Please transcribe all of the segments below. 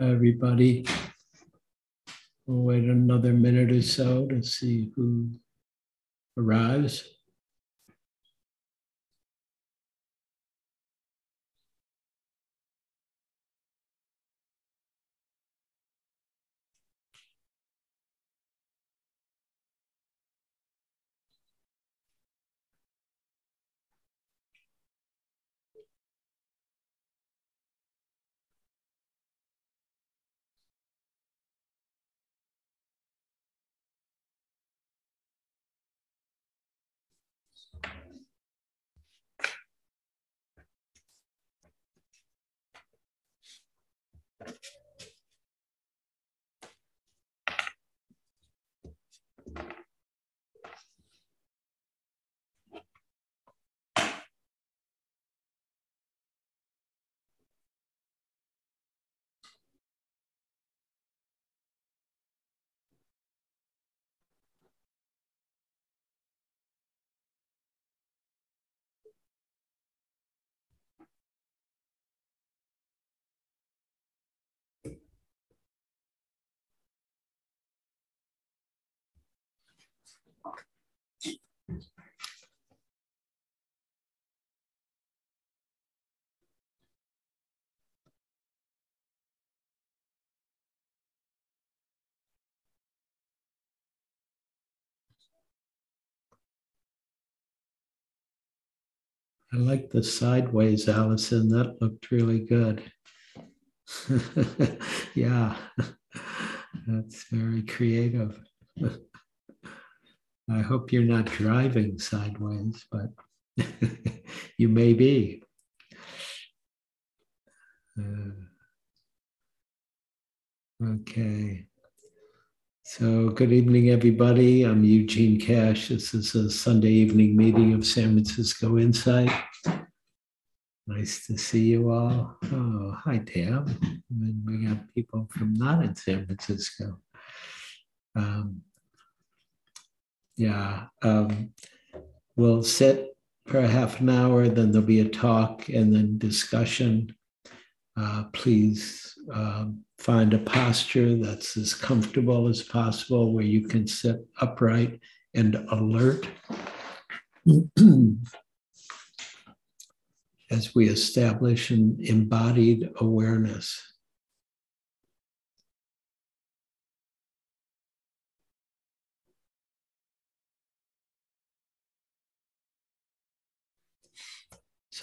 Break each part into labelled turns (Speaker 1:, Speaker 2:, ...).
Speaker 1: everybody. We'll wait another minute or so to see who arrives. I like the sideways, Allison. That looked really good. yeah, that's very creative. I hope you're not driving sideways, but you may be. Uh, okay. So, good evening, everybody. I'm Eugene Cash. This is a Sunday evening meeting of San Francisco Insight. Nice to see you all. Oh, hi, Deb. And we got people from not in San Francisco. Um, yeah, um, we'll sit for a half an hour, then there'll be a talk and then discussion. Uh, please um, find a posture that's as comfortable as possible where you can sit upright and alert as we establish an embodied awareness.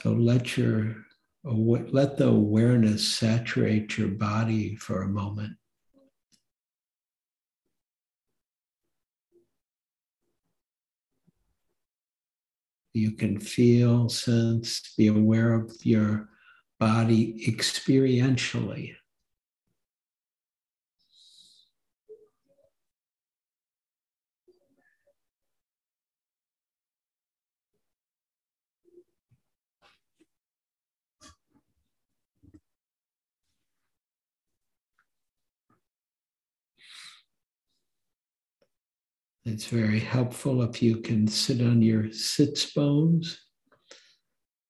Speaker 1: So let your let the awareness saturate your body for a moment. You can feel, sense, be aware of your body experientially. It's very helpful if you can sit on your sits bones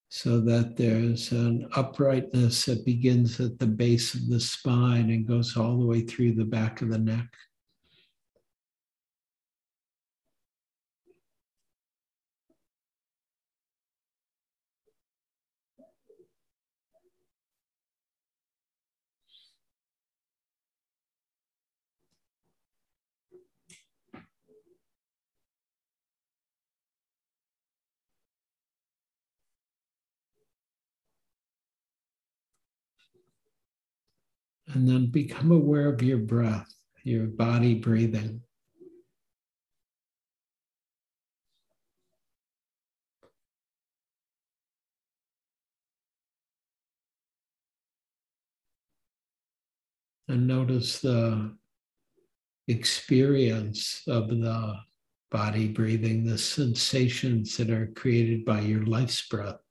Speaker 1: so that there's an uprightness that begins at the base of the spine and goes all the way through the back of the neck. And then become aware of your breath, your body breathing. And notice the experience of the body breathing, the sensations that are created by your life's breath.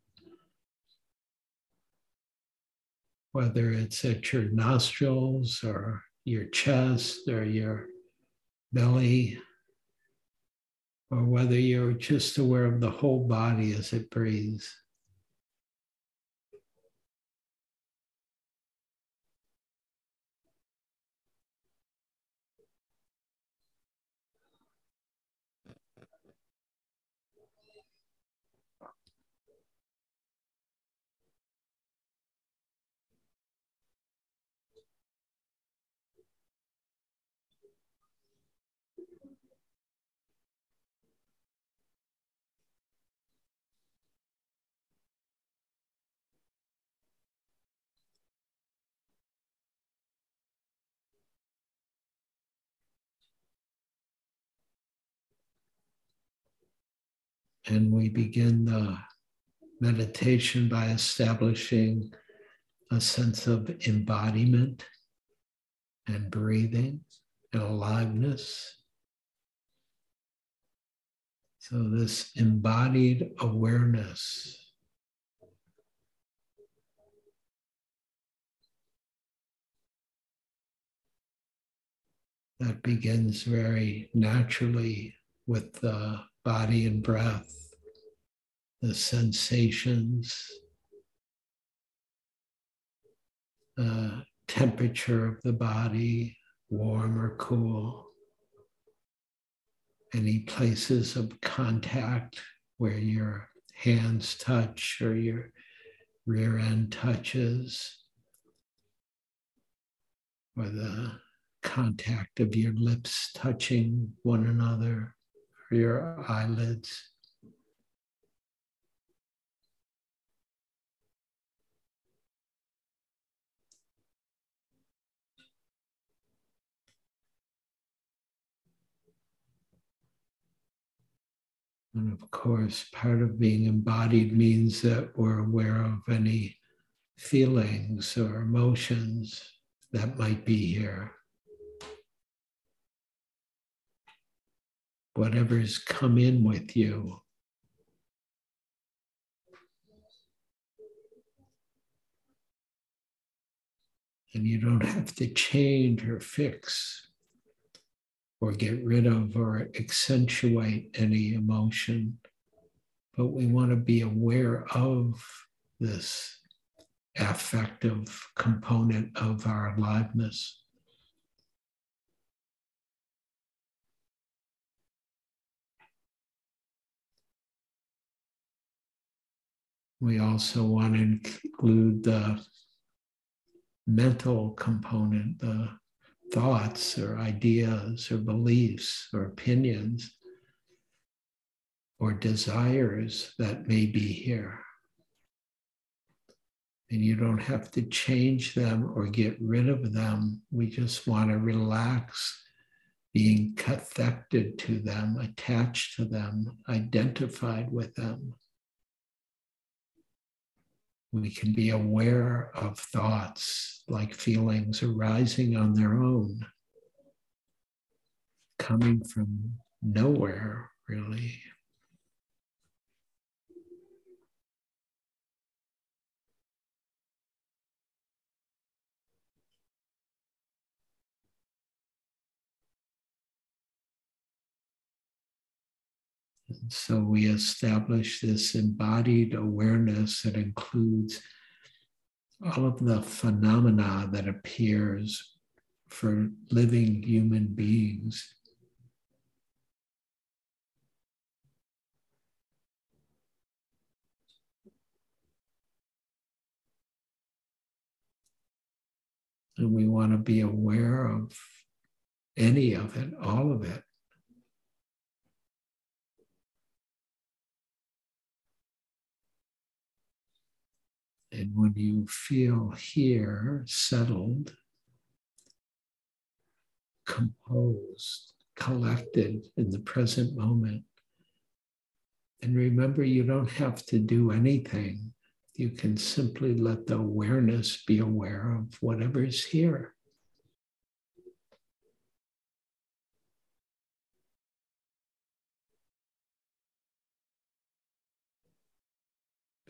Speaker 1: Whether it's at your nostrils or your chest or your belly, or whether you're just aware of the whole body as it breathes. And we begin the meditation by establishing a sense of embodiment and breathing and aliveness. So, this embodied awareness that begins very naturally with the body and breath, the sensations, the temperature of the body, warm or cool, any places of contact where your hands touch or your rear end touches, or the contact of your lips touching one another or your eyelids. And of course, part of being embodied means that we're aware of any feelings or emotions that might be here. Whatever's come in with you. And you don't have to change or fix or get rid of or accentuate any emotion, but we want to be aware of this affective component of our aliveness. We also want to include the mental component, the thoughts or ideas or beliefs or opinions or desires that may be here. And you don't have to change them or get rid of them. We just want to relax being cathected to them, attached to them, identified with them. We can be aware of thoughts like feelings arising on their own, coming from nowhere, really. So we establish this embodied awareness that includes all of the phenomena that appears for living human beings. And we want to be aware of any of it, all of it. And when you feel here settled, composed, collected in the present moment, and remember, you don't have to do anything. You can simply let the awareness be aware of whatever's here.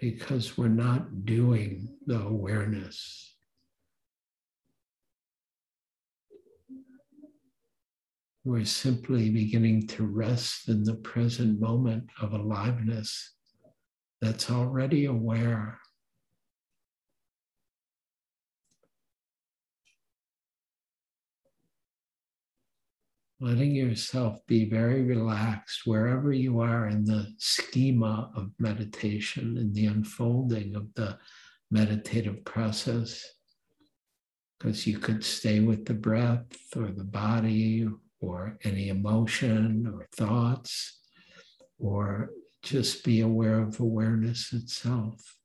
Speaker 1: Because we're not doing the awareness. We're simply beginning to rest in the present moment of aliveness that's already aware letting yourself be very relaxed wherever you are in the schema of meditation, in the unfolding of the meditative process. Because you could stay with the breath or the body or any emotion or thoughts, or just be aware of awareness itself.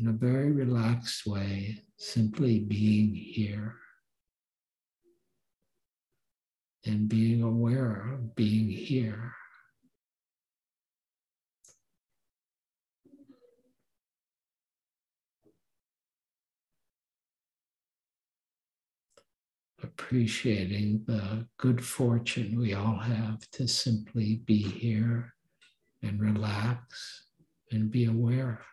Speaker 1: In a very relaxed way, simply being here and being aware of being here. Appreciating the good fortune we all have to simply be here and relax and be aware.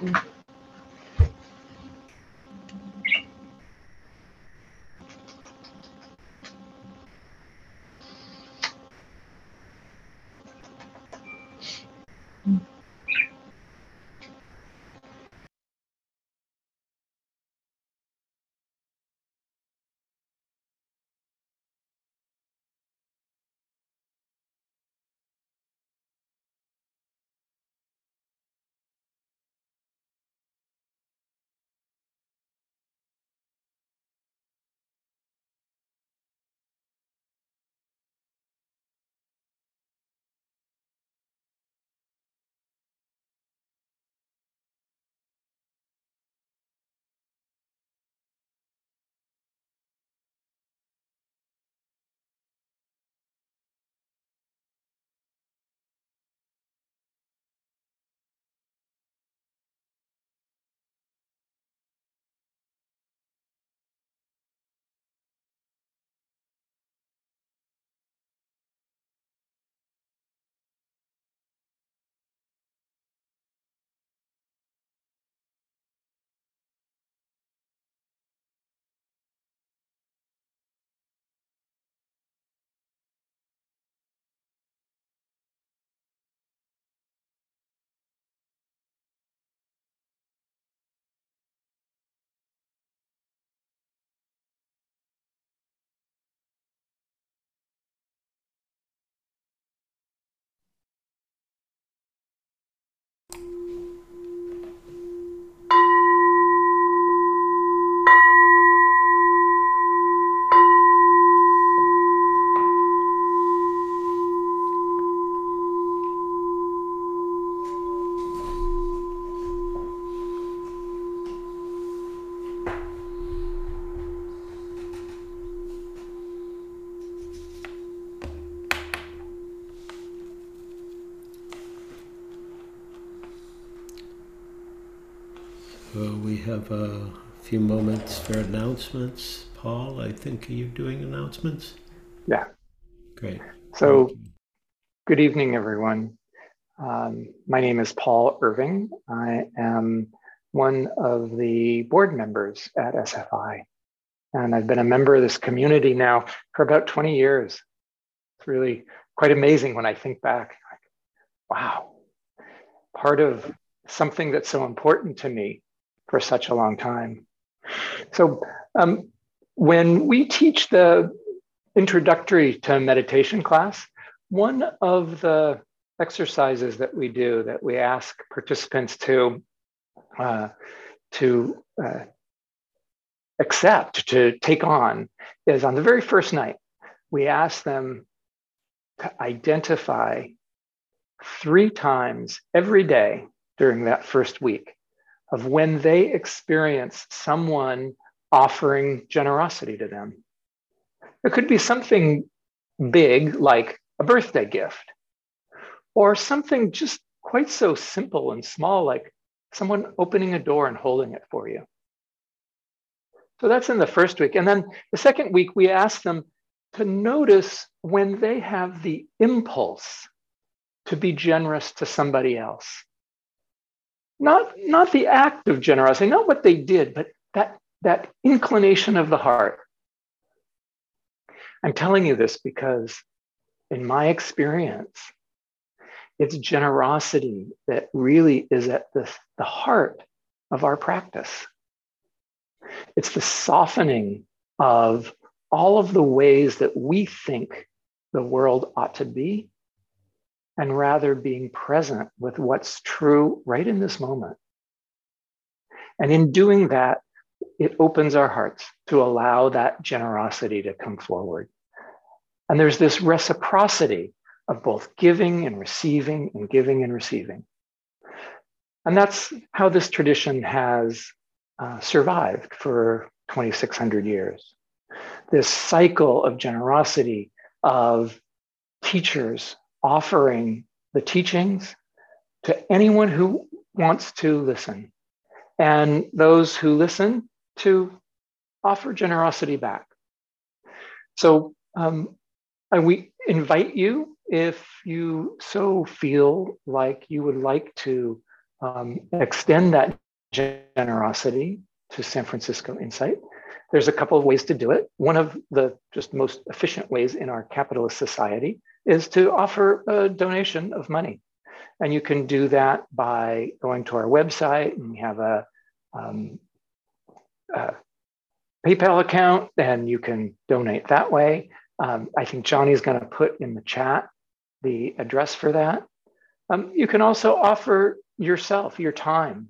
Speaker 1: So we have a few moments for announcements. Paul, I think you're you doing announcements?
Speaker 2: Yeah.
Speaker 1: Great.
Speaker 2: So, good evening, everyone. Um, my name is Paul Irving. I am one of the board members at SFI. And I've been a member of this community now for about 20 years. It's really quite amazing when I think back. Like, wow, part of something that's so important to me for such a long time. So, um, when we teach the introductory to meditation class, one of the exercises that we do that we ask participants to uh, to uh, accept, to take on, is on the very first night, we ask them to identify three times every day during that first week of when they experience someone offering generosity to them. It could be something big like a birthday gift, or something just quite so simple and small like someone opening a door and holding it for you. So that's in the first week. And then the second week, we ask them to notice when they have the impulse to be generous to somebody else not not the act of generosity, not what they did, but that that inclination of the heart. I'm telling you this because in my experience, it's generosity that really is at the, the heart of our practice. It's the softening of all of the ways that we think the world ought to be and rather being present with what's true right in this moment. And in doing that, it opens our hearts to allow that generosity to come forward. And there's this reciprocity of both giving and receiving and giving and receiving. And that's how this tradition has uh, survived for 2,600 years. This cycle of generosity, of teachers offering the teachings to anyone who wants to listen, and those who listen to offer generosity back. So um, we invite you, if you so feel like you would like to um, extend that generosity to San Francisco Insight, there's a couple of ways to do it. One of the just most efficient ways in our capitalist society is to offer a donation of money. And you can do that by going to our website and we have a, um, a PayPal account and you can donate that way. Um, I think Johnny's going to put in the chat the address for that. Um, you can also offer yourself, your time.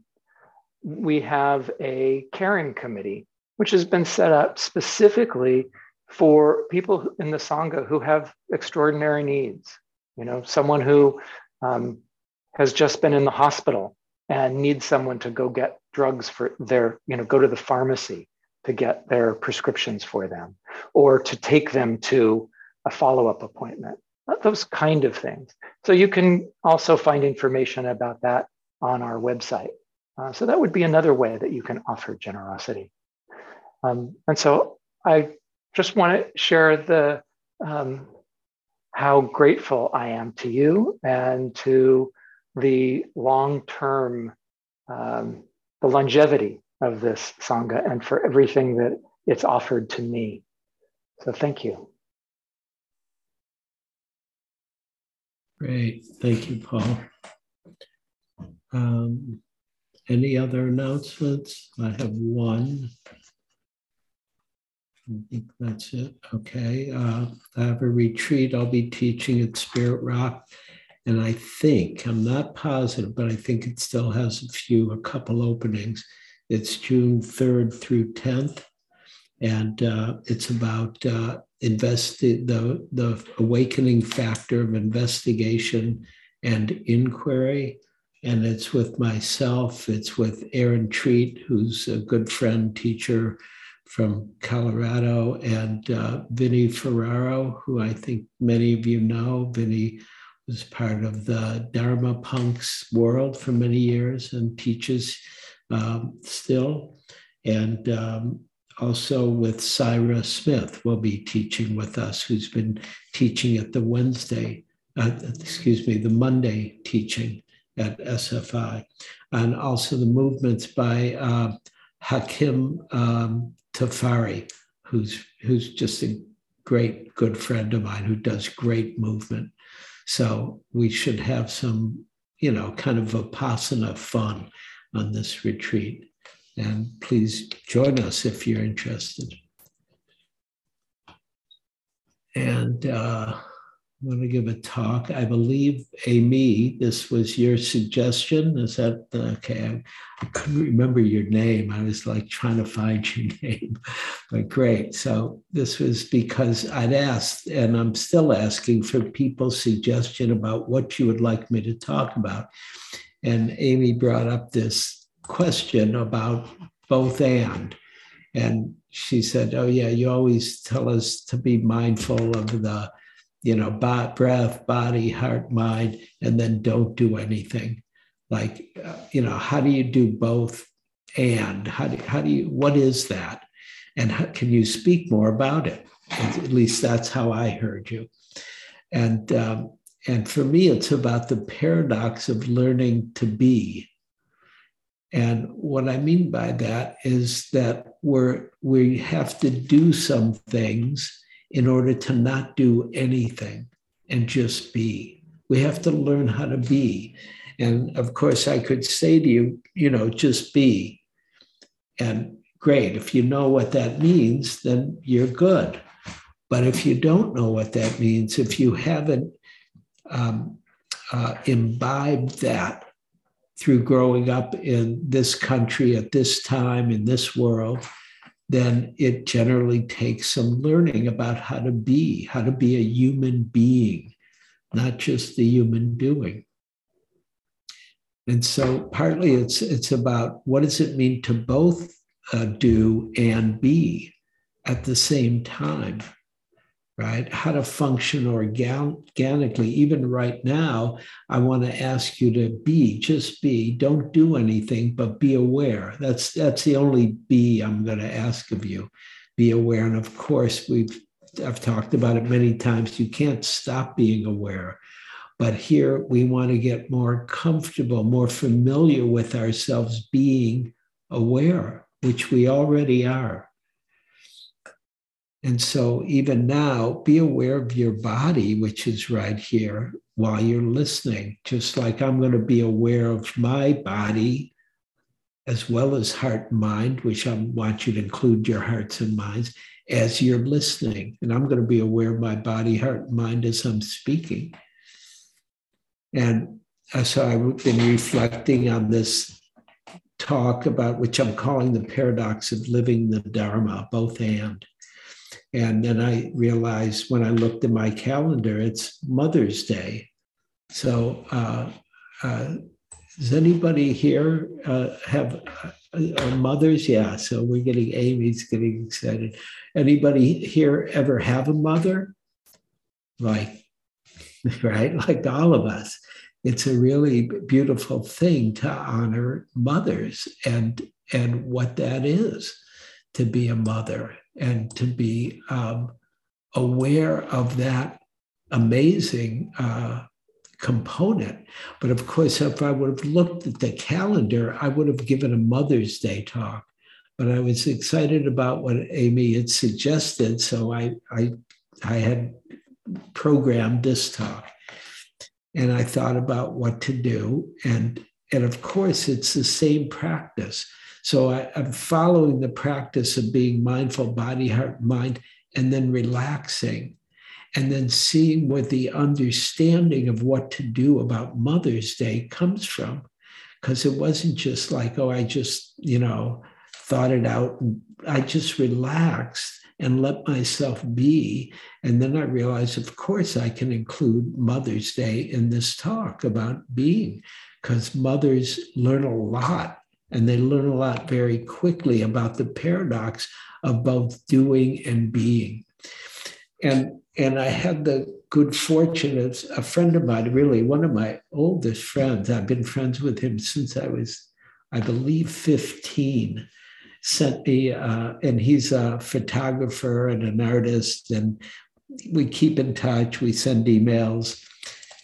Speaker 2: We have a caring committee, which has been set up specifically for people in the Sangha who have extraordinary needs. You know, someone who um, has just been in the hospital and needs someone to go get drugs for their, you know, go to the pharmacy to get their prescriptions for them or to take them to a follow up appointment, those kind of things. So you can also find information about that on our website. Uh, so that would be another way that you can offer generosity. Um, and so I just want to share the um, how grateful I am to you and to the long term, um, the longevity of this Sangha and for everything that it's offered to me. So thank you.
Speaker 1: Great. Thank you, Paul. Um, any other announcements? I have one. I think that's it. Okay. Uh, I have a retreat I'll be teaching at Spirit Rock. And I think, I'm not positive, but I think it still has a few, a couple openings. It's June 3rd through 10th. And uh, it's about uh, investi- the, the awakening factor of investigation and inquiry. And it's with myself, it's with Erin Treat, who's a good friend, teacher from Colorado, and uh, Vinny Ferraro, who I think many of you know. Vinny was part of the Dharma Punks world for many years and teaches um, still. And um, also with Syra Smith will be teaching with us, who's been teaching at the Wednesday, uh, excuse me, the Monday teaching at SFI. And also the movements by uh, Hakim um, Tafari, who's who's just a great good friend of mine who does great movement. So we should have some, you know, kind of vipassana fun on this retreat. And please join us if you're interested. And uh, Going to give a talk. I believe, Amy, this was your suggestion. Is that okay? I, couldn't remember your name. I was like trying to find your name, but great. So this was because I'd asked, and I'm still asking for people's suggestion about what you would like me to talk about. And Amy brought up this question about both and. And she said, Oh, yeah, you always tell us to be mindful of the you know, breath, body, heart, mind, and then don't do anything. Like, uh, you know, how do you do both? And how do, how do you, what is that? And how, can you speak more about it? At least that's how I heard you. And, um, and for me, it's about the paradox of learning to be. And what I mean by that is that we're, we have to do some things in order to not do anything and just be. We have to learn how to be. And of course, I could say to you, you know, just be. And great, if you know what that means, then you're good. But if you don't know what that means, if you haven't um, uh, imbibed that through growing up in this country at this time, in this world, then it generally takes some learning about how to be, how to be a human being, not just the human doing. And so partly it's it's about what does it mean to both uh, do and be at the same time right? How to function organically. Even right now, I want to ask you to be, just be. Don't do anything, but be aware. That's that's the only be I'm going to ask of you. Be aware. And of course, we've I've talked about it many times. You can't stop being aware, But here we want to get more comfortable, more familiar with ourselves being aware, which we already are. And so, even now, be aware of your body, which is right here while you're listening, just like I'm going to be aware of my body as well as heart and mind, which I want you to include your hearts and minds as you're listening. And I'm going to be aware of my body, heart, and mind as I'm speaking. And so I've been reflecting on this talk about which I'm calling the paradox of living the Dharma, both and. And then I realized when I looked at my calendar, it's Mother's Day. So, uh, uh, does anybody here uh, have uh, mothers? Yeah, so we're getting Amy's getting excited. Anybody here ever have a mother? Like, right? Like all of us. It's a really beautiful thing to honor mothers and and what that is to be a mother and to be um, aware of that amazing uh, component. But of course, if I would have looked at the calendar, I would have given a Mother's Day talk. But I was excited about what Amy had suggested, so I I, I had programmed this talk, and I thought about what to do, and and of course, it's the same practice. So I, I'm following the practice of being mindful, body, heart, mind, and then relaxing and then seeing where the understanding of what to do about Mother's Day comes from. Because it wasn't just like, oh, I just, you know, thought it out. I just relaxed and let myself be. And then I realized, of course, I can include Mother's Day in this talk about being, because mothers learn a lot and they learn a lot very quickly about the paradox of both doing and being. And and I had the good fortune of a friend of mine, really one of my oldest friends. I've been friends with him since I was, I believe, 15. Sent me, uh, and he's a photographer and an artist, and we keep in touch. We send emails,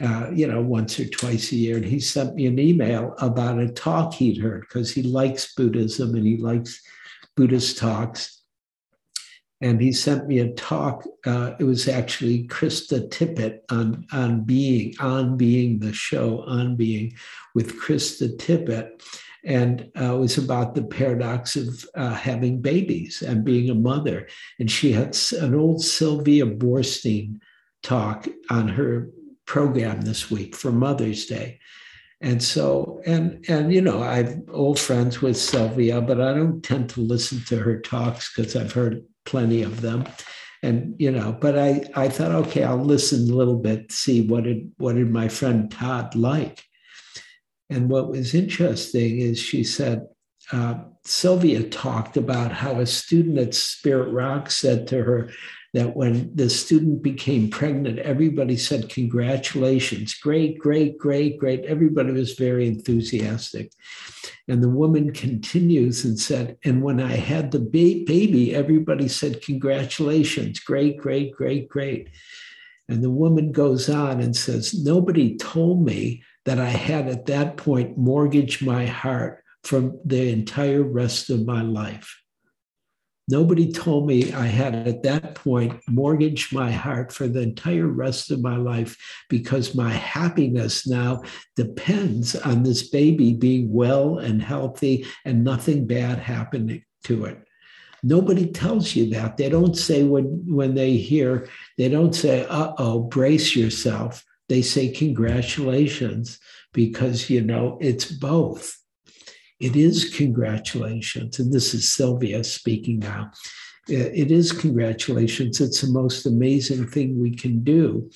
Speaker 1: uh, you know, once or twice a year. And he sent me an email about a talk he'd heard because he likes Buddhism and he likes Buddhist talks and he sent me a talk. Uh, it was actually Krista Tippett on on being on being the show on being with Krista Tippett, and uh, it was about the paradox of uh, having babies and being a mother. And she had an old Sylvia Boorstein talk on her program this week for Mother's Day. And so, and and you know, I've old friends with Sylvia, but I don't tend to listen to her talks because I've heard plenty of them and you know but i i thought okay i'll listen a little bit see what did what did my friend todd like and what was interesting is she said uh, sylvia talked about how a student at spirit rock said to her that when the student became pregnant, everybody said, Congratulations, great, great, great, great. Everybody was very enthusiastic. And the woman continues and said, And when I had the ba- baby, everybody said, Congratulations, great, great, great, great. And the woman goes on and says, Nobody told me that I had at that point mortgaged my heart from the entire rest of my life. Nobody told me I had at that point mortgaged my heart for the entire rest of my life because my happiness now depends on this baby being well and healthy and nothing bad happening to it. Nobody tells you that. They don't say when, when they hear, they don't say, uh oh, brace yourself. They say, congratulations, because, you know, it's both. It is congratulations. And this is Sylvia speaking now. It is congratulations. It's the most amazing thing we can do.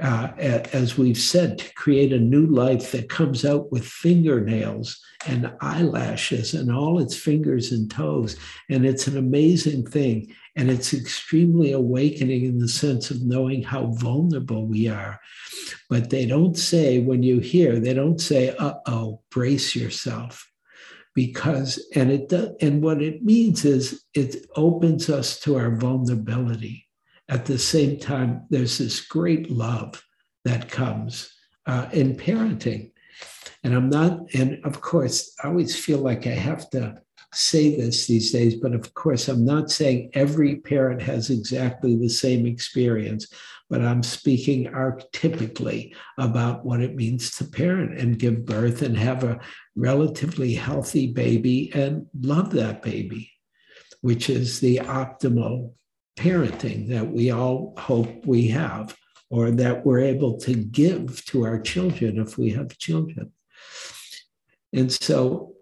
Speaker 1: Uh, as we've said, to create a new life that comes out with fingernails and eyelashes and all its fingers and toes. And it's an amazing thing. And it's extremely awakening in the sense of knowing how vulnerable we are. But they don't say, when you hear, they don't say, uh oh, brace yourself because and it does and what it means is it opens us to our vulnerability at the same time there's this great love that comes uh, in parenting. And I'm not, and of course, I always feel like I have to say this these days, but of course, I'm not saying every parent has exactly the same experience, but I'm speaking archetypically about what it means to parent and give birth and have a relatively healthy baby and love that baby, which is the optimal parenting that we all hope we have or that we're able to give to our children if we have children. And so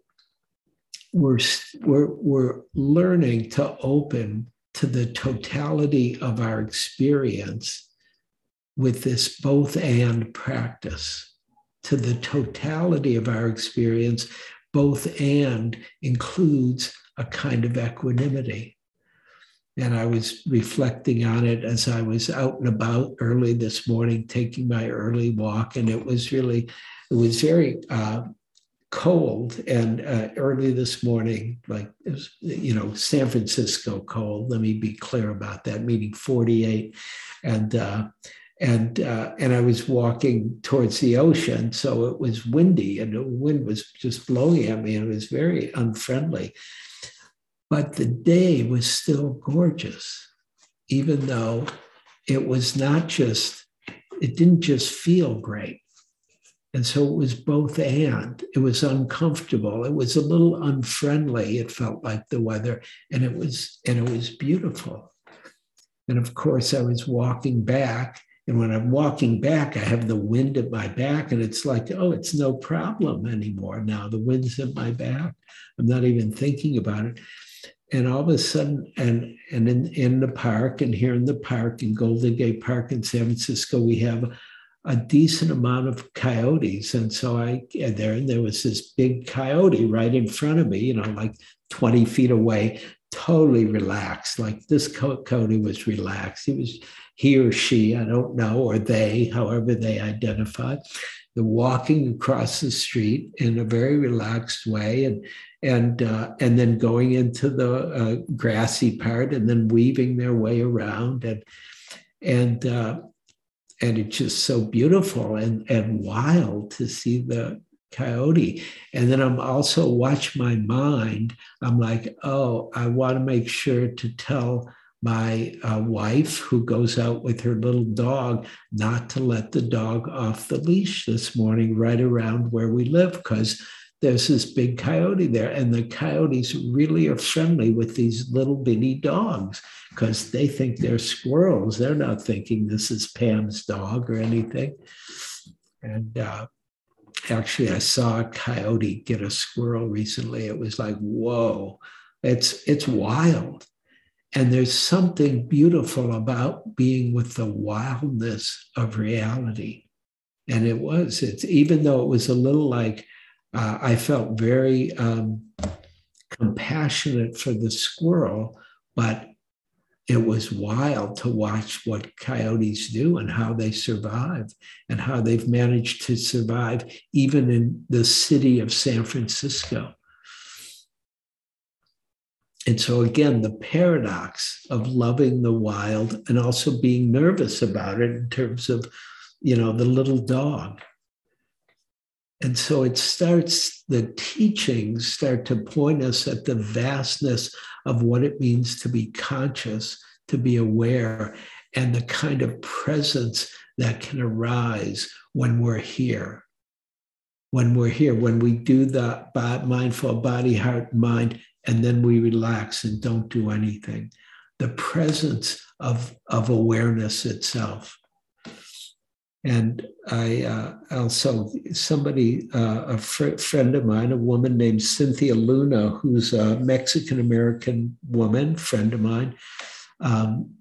Speaker 1: we're, we're, we're learning to open to the totality of our experience with this both and practice, to the totality of our experience, both and includes a kind of equanimity. And I was reflecting on it as I was out and about early this morning, taking my early walk. And it was really, it was very uh, cold and uh, early this morning, like, it was, you know, San Francisco cold. Let me be clear about that, meaning 48. And, uh, and uh, and I was walking towards the ocean, so it was windy, and the wind was just blowing at me, and it was very unfriendly. But the day was still gorgeous, even though it was not just, it didn't just feel great. And so it was both and. It was uncomfortable. It was a little unfriendly. It felt like the weather, and it was and it was beautiful. And of course, I was walking back, and when I'm walking back, I have the wind at my back, and it's like, oh, it's no problem anymore now. The wind's at my back. I'm not even thinking about it and all of a sudden, and and in, in the park, and here in the park in Golden Gate Park in San Francisco, we have a decent amount of coyotes. And so I and there, and there was this big coyote right in front of me, you know, like 20 feet away, totally relaxed. Like this coyote was relaxed. He was he or she, I don't know, or they, however they identify. They're walking across the street in a very relaxed way. And and uh, and then going into the uh, grassy part and then weaving their way around and and uh, and it's just so beautiful and and wild to see the coyote and then i'm also watch my mind i'm like oh i want to make sure to tell my uh, wife who goes out with her little dog not to let the dog off the leash this morning right around where we live because there's this big coyote there, and the coyotes really are friendly with these little bitty dogs because they think they're squirrels. They're not thinking this is Pam's dog or anything. And uh, actually, I saw a coyote get a squirrel recently. It was like, whoa, it's it's wild. And there's something beautiful about being with the wildness of reality. And it was, it's even though it was a little like uh, I felt very um, compassionate for the squirrel, but it was wild to watch what coyotes do and how they survive and how they've managed to survive even in the city of San Francisco. And so, again, the paradox of loving the wild and also being nervous about it in terms of, you know, the little dog. And so it starts, the teachings start to point us at the vastness of what it means to be conscious, to be aware, and the kind of presence that can arise when we're here. When we're here, when we do the mindful body, heart, mind, and then we relax and don't do anything. The presence of, of awareness itself. And I uh, also, somebody, uh, a fr- friend of mine, a woman named Cynthia Luna, who's a Mexican American woman, friend of mine, um,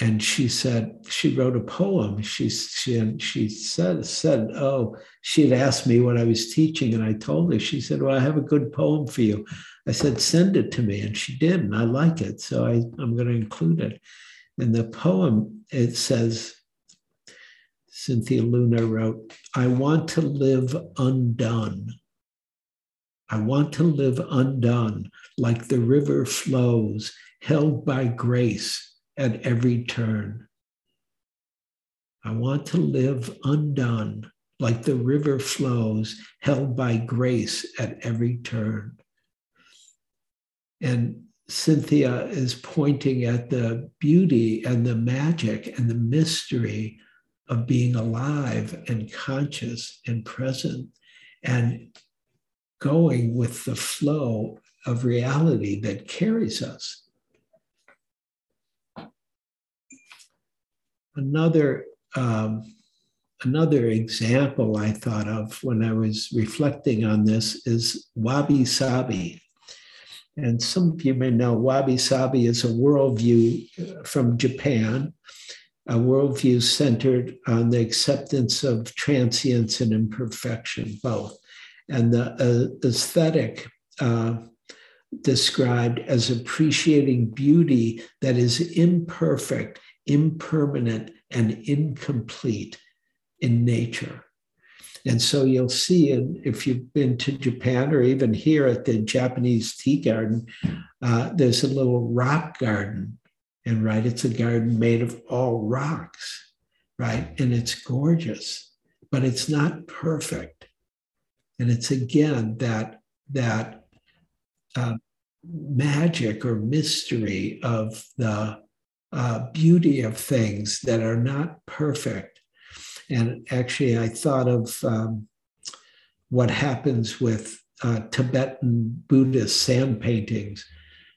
Speaker 1: and she said she wrote a poem. She she she said said, oh, she had asked me what I was teaching, and I told her. She said, well, I have a good poem for you. I said, send it to me, and she did, and I like it, so I, I'm going to include it. In the poem, it says Cynthia Luna wrote, I want to live undone. I want to live undone like the river flows, held by grace at every turn. I want to live undone like the river flows, held by grace at every turn. And Cynthia is pointing at the beauty and the magic and the mystery of being alive and conscious and present and going with the flow of reality that carries us. Another um, another example I thought of when I was reflecting on this is wabi sabi. And some of you may know wabi sabi is a worldview uh, from Japan, a worldview centered on the acceptance of transience and imperfection, both. And the uh, aesthetic uh, described as appreciating beauty that is imperfect, impermanent, and incomplete in nature. And so you'll see, in, if you've been to Japan or even here at the Japanese tea garden, uh, there's a little rock garden. And right, it's a garden made of all rocks, right? And it's gorgeous, but it's not perfect. And it's again that, that uh, magic or mystery of the uh, beauty of things that are not perfect and actually, I thought of um, what happens with uh, Tibetan Buddhist sand paintings,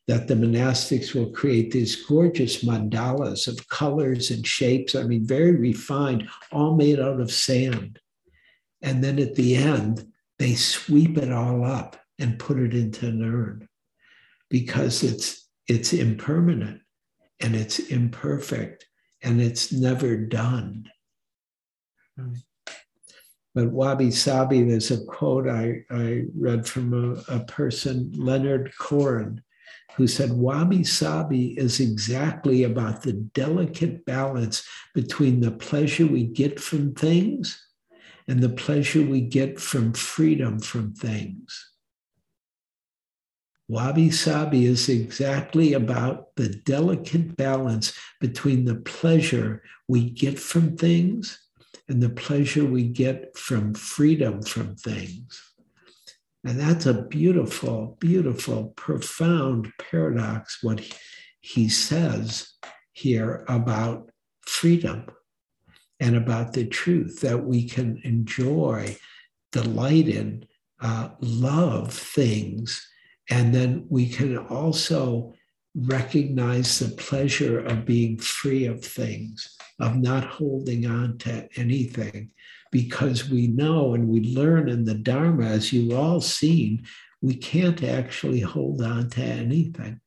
Speaker 1: that the monastics will create these gorgeous mandalas of colors and shapes. I mean, very refined, all made out of sand. And then at the end, they sweep it all up and put it into an urn because it's it's impermanent and it's imperfect and it's never done. But wabi sabi, there's a quote I, I read from a, a person, Leonard Cohen, who said, Wabi sabi is exactly about the delicate balance between the pleasure we get from things and the pleasure we get from freedom from things. Wabi sabi is exactly about the delicate balance between the pleasure we get from things and the pleasure we get from freedom from things. And that's a beautiful, beautiful, profound paradox, what he says here about freedom and about the truth that we can enjoy, delight in, uh, love things, and then we can also recognize the pleasure of being free of things of not holding on to anything because we know and we learn in the Dharma, as you've all seen, we can't actually hold on to anything.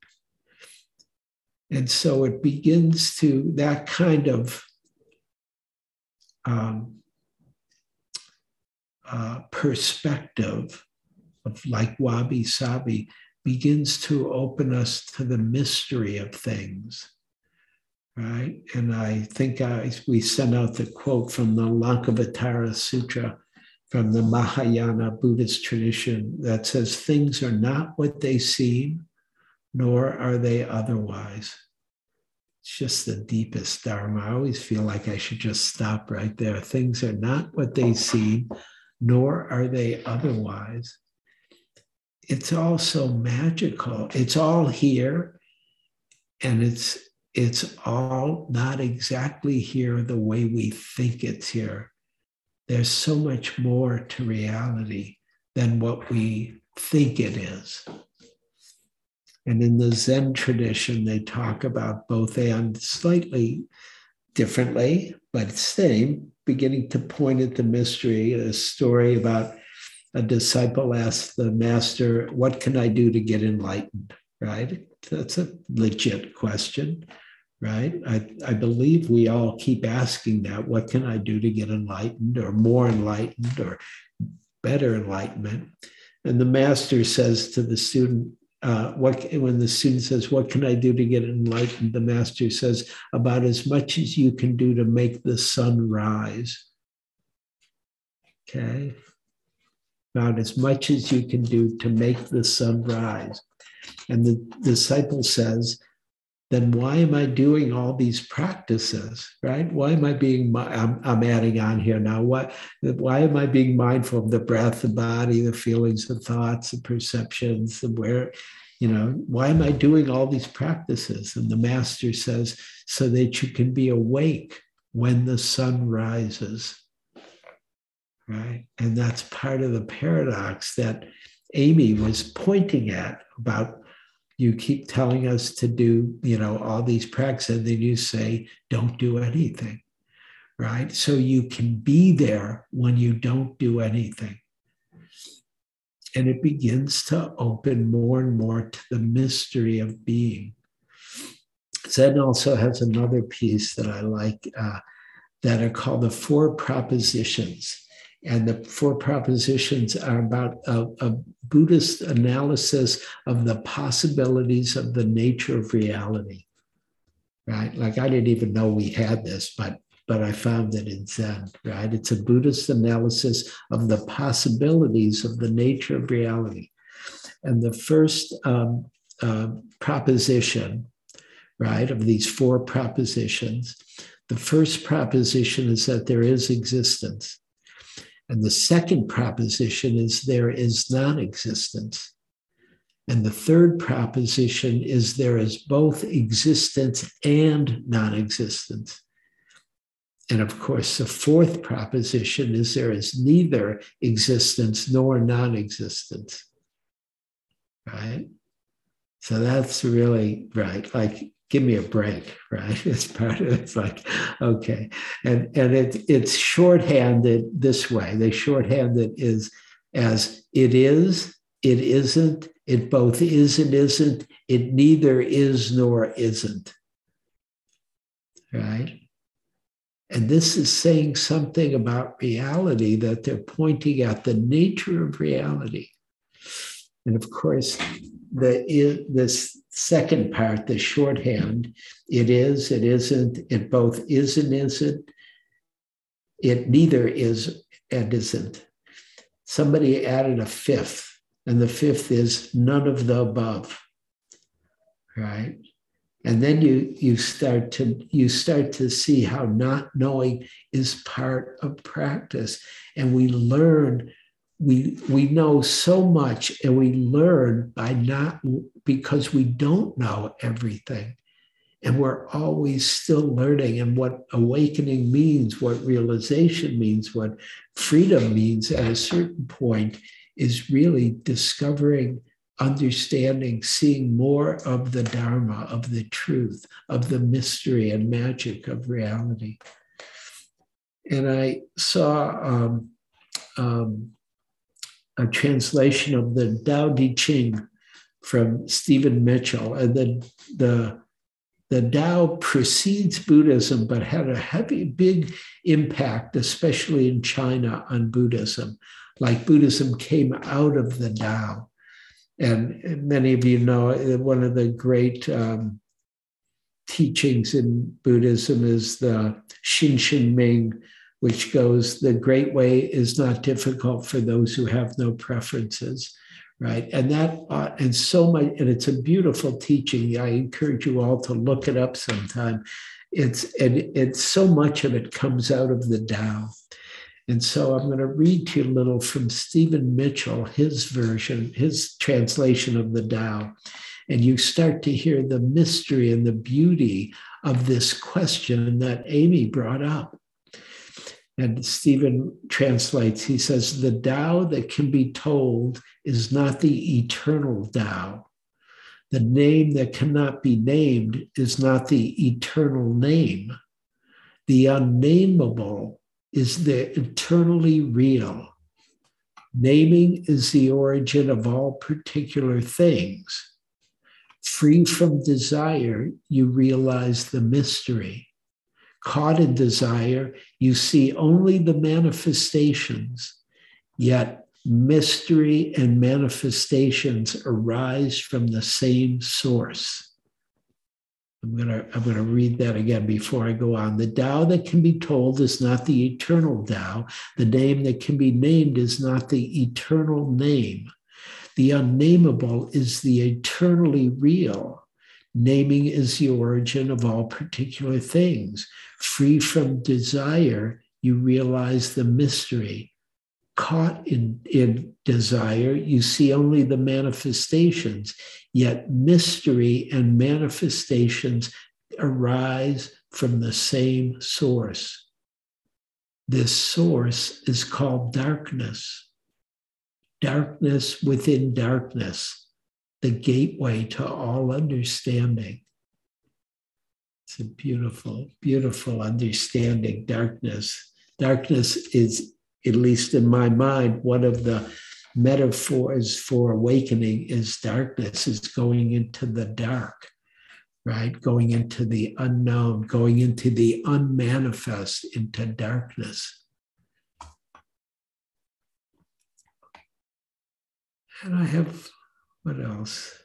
Speaker 1: And so it begins to, that kind of um, uh, perspective of like wabi sabi begins to open us to the mystery of things right? And I think I, we sent out the quote from the Lankavatara Sutra from the Mahayana Buddhist tradition that says, Things are not what they seem, nor are they otherwise. It's just the deepest Dharma. I always feel like I should just stop right there. Things are not what they seem, nor are they otherwise. It's all so magical. It's all here, and it's it's all not exactly here the way we think it's here. There's so much more to reality than what we think it is. And in the Zen tradition, they talk about both and slightly differently, but same, beginning to point at the mystery, a story about a disciple asks the master, What can I do to get enlightened? Right? That's a legit question right? I, I believe we all keep asking that what can I do to get enlightened or more enlightened or better enlightenment? And the master says to the student, uh, what when the student says, What can I do to get enlightened? The master says, About as much as you can do to make the sun rise. Okay. About as much as you can do to make the sun rise. And the disciple says, then why am I doing all these practices, right? Why am I being, I'm, I'm adding on here now, what, why am I being mindful of the breath, the body, the feelings, the thoughts, the perceptions, the where, you know, why am I doing all these practices? And the master says, so that you can be awake when the sun rises, right? And that's part of the paradox that Amy was pointing at about you keep telling us to do, you know, all these practices, and then you say, don't do anything, right? So you can be there when you don't do anything. And it begins to open more and more to the mystery of being. Zen also has another piece that I like uh, that are called the four propositions. And the four propositions are about a, a, Buddhist analysis of the possibilities of the nature of reality. Right? Like I didn't even know we had this, but but I found it in Zen, right? It's a Buddhist analysis of the possibilities of the nature of reality. And the first um, uh, proposition, right, of these four propositions, the first proposition is that there is existence. And the second proposition is there is non existence. And the third proposition is there is both existence and non existence. And of course, the fourth proposition is there is neither existence nor non existence. Right? So that's really right. Like give me a break, right? It's part of it's like, okay. And and it it's shorthanded this way. They shorthand it is as it is, it isn't, it both is and isn't, it neither is nor isn't. Right? And this is saying something about reality that they're pointing at the nature of reality. And of course, the this second part, the shorthand, it is, it isn't, it both is and isn't, it neither is and isn't. Somebody added a fifth, and the fifth is none of the above. Right? And then you you start to you start to see how not knowing is part of practice. And we learn we we know so much and we learn by not because we don't know everything. And we're always still learning and what awakening means what realization means what freedom means at a certain point is really discovering understanding seeing more of the dharma of the truth of the mystery and magic of reality. And i saw um, um, a translation of the Tao Te Ching from Stephen Mitchell. And then the, the Tao precedes Buddhism, but had a heavy, big impact, especially in China, on Buddhism. Like Buddhism came out of the Tao. And many of you know one of the great um, teachings in Buddhism is the Shin Ming, which goes, the great way is not difficult for those who have no preferences, right? And that, uh, and so much, and it's a beautiful teaching. I encourage you all to look it up sometime. It's, and it's so much of it comes out of the Tao. And so I'm going to read to you a little from Stephen Mitchell, his version, his translation of the Tao. And you start to hear the mystery and the beauty of this question that Amy brought up. And Stephen translates, he says, the Tao that can be told is not the eternal Tao. The name that cannot be named is not the eternal name. The unnameable is the eternally real. Naming is the origin of all particular things. Free from desire, you realize the mystery caught in desire, you see only the manifestations, yet mystery and manifestations arise from the same source. I'm gonna, I'm gonna read that again before I go on. The Tao that can be told is not the eternal Tao. The name that can be named is not the eternal name. The unnameable is the eternally real Naming is the origin of all particular things. Free from desire, you realize the mystery. Caught in, in desire, you see only the manifestations, yet mystery and manifestations arise from the same source. This source is called darkness. Darkness within darkness, the gateway to all understanding. It's a beautiful, beautiful understanding. Darkness. Darkness is, at least in my mind, one of the metaphors for awakening is darkness, is going into the dark right? Going into the unknown, going into the unmanifest, into darkness. And I have, what else?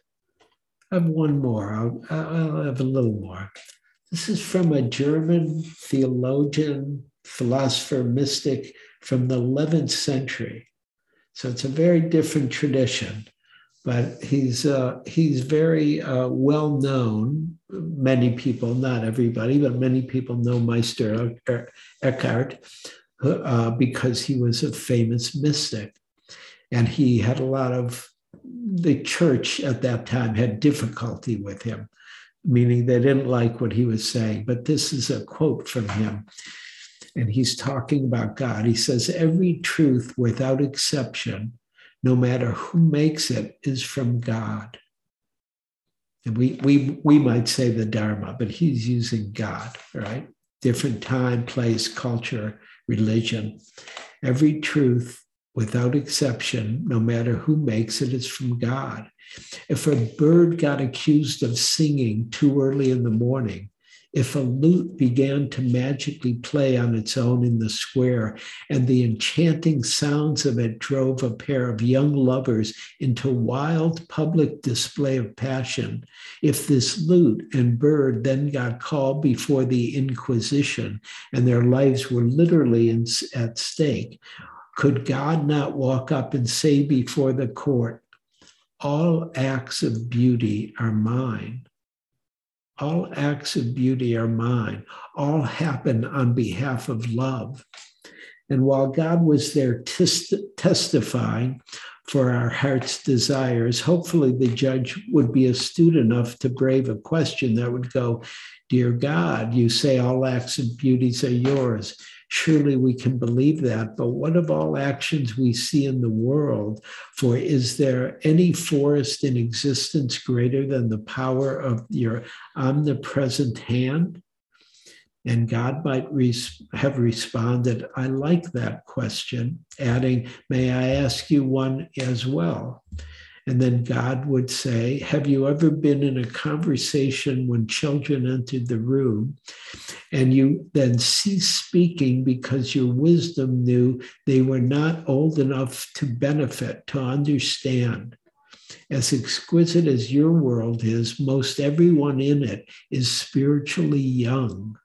Speaker 1: I have one more. I'll, I'll have a little more. This is from a German theologian, philosopher, mystic from the 11th century. So it's a very different tradition but he's uh, he's very uh, well known. Many people, not everybody, but many people know Meister Eckhart uh, because he was a famous mystic, and he had a lot of the church at that time had difficulty with him, meaning they didn't like what he was saying. But this is a quote from him. And he's talking about God. He says, Every truth without exception no matter who makes it, is from God. And we, we, we might say the Dharma, but he's using God, right? Different time, place, culture, religion. Every truth, without exception, no matter who makes it, is from God. If a bird got accused of singing too early in the morning, if a lute began to magically play on its own in the square, and the enchanting sounds of it drove a pair of young lovers into wild public display of passion, if this lute and bird then got called before the Inquisition and their lives were literally in, at stake, could God not walk up and say before the court, All acts of beauty are mine? All acts of beauty are mine. All happen on behalf of love. And while God was there testifying for our heart's desires, hopefully the judge would be astute enough to brave a question that would go, Dear God, you say all acts of beauties are yours. Surely we can believe that. But what of all actions we see in the world? For is there any forest in existence greater than the power of your omnipresent hand? And God might res- have responded, I like that question, adding, May I ask you one as well? And then God would say, Have you ever been in a conversation when children entered the room and you then ceased speaking because your wisdom knew they were not old enough to benefit, to understand? As exquisite as your world is, most everyone in it is spiritually young.